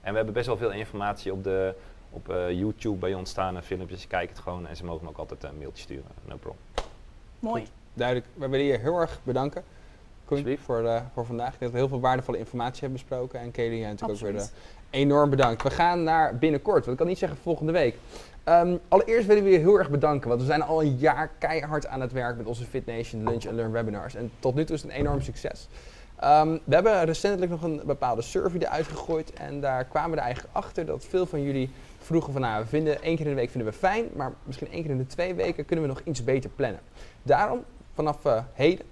En we hebben best wel veel informatie op, de, op eh, YouTube bij ons staan en filmpjes. Kijk het gewoon en ze mogen me ook altijd een mailtje sturen. No problem. Mooi. Duidelijk. We willen je heel erg bedanken. Koen, voor, eh, voor vandaag. Ik denk dat we heel veel waardevolle informatie hebben besproken. En Kelly, jij natuurlijk ook weer eh, enorm bedankt. We gaan naar binnenkort, want ik kan niet zeggen volgende week. Ehm, allereerst willen we je heel erg bedanken, want we zijn al een jaar keihard aan het werk met onze Fit Nation Lunch and Learn webinars. En tot nu toe is het een enorm succes. Ehm, we hebben recentelijk nog een bepaalde survey eruit gegooid en daar kwamen we er eigenlijk achter dat veel van jullie vroegen van nou, we vinden één keer in de week vinden we fijn, maar misschien één keer in de twee weken kunnen we nog iets beter plannen. Daarom, vanaf eh, heden,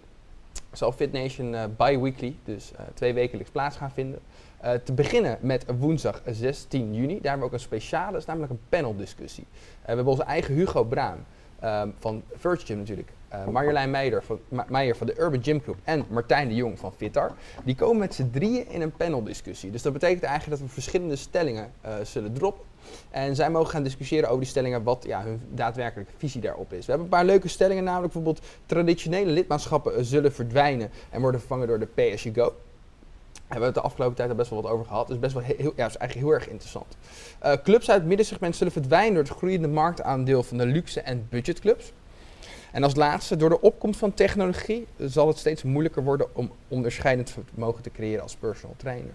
zal Fit Nation eh, bi-weekly, dus eh, twee wekelijks plaats gaan vinden. Eh, te beginnen met woensdag 16 juni. Daar hebben we ook een speciale, dat is namelijk een paneldiscussie. We hebben onze eigen Hugo Braam ehm, van Virtue Gym natuurlijk. Marjolein Meijer van, Meijer van de Urban Gym Club en Martijn de Jong van Fitar. Die komen met z'n drieën in een paneldiscussie. Dus dat betekent eigenlijk dat we verschillende stellingen zullen droppen. En zij mogen gaan discussiëren over die stellingen, wat ja, hun daadwerkelijke visie daarop is. We hebben een paar leuke stellingen, namelijk bijvoorbeeld traditionele lidmaatschappen eh, zullen verdwijnen en worden vervangen door de Pay As You Go. Hebben we het de afgelopen tijd al best wel wat over gehad. Is best wel heel, ja, is eigenlijk heel erg interessant. Eh, clubs uit het middensegment zullen verdwijnen door het groeiende marktaandeel van de luxe en budgetclubs. En als laatste, door de opkomst van technologie zal het steeds moeilijker worden om onderscheidend vermogen te creëren als personal trainer.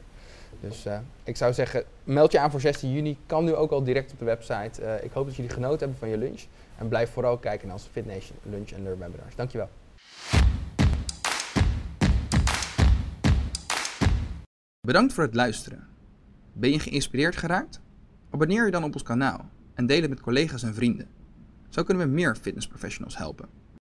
Dus eh, ik zou zeggen, meld je aan voor 16 juni. Kan nu ook al direct op de website. Eh, ik hoop dat jullie genoten hebben van je lunch. En blijf vooral kijken naar onze FitNation Lunch en Learn webinars. Dankjewel. Bedankt voor het luisteren. Ben je geïnspireerd geraakt? Abonneer je dan op ons kanaal en deel het met collega's en vrienden. Zo kunnen we meer fitnessprofessionals helpen.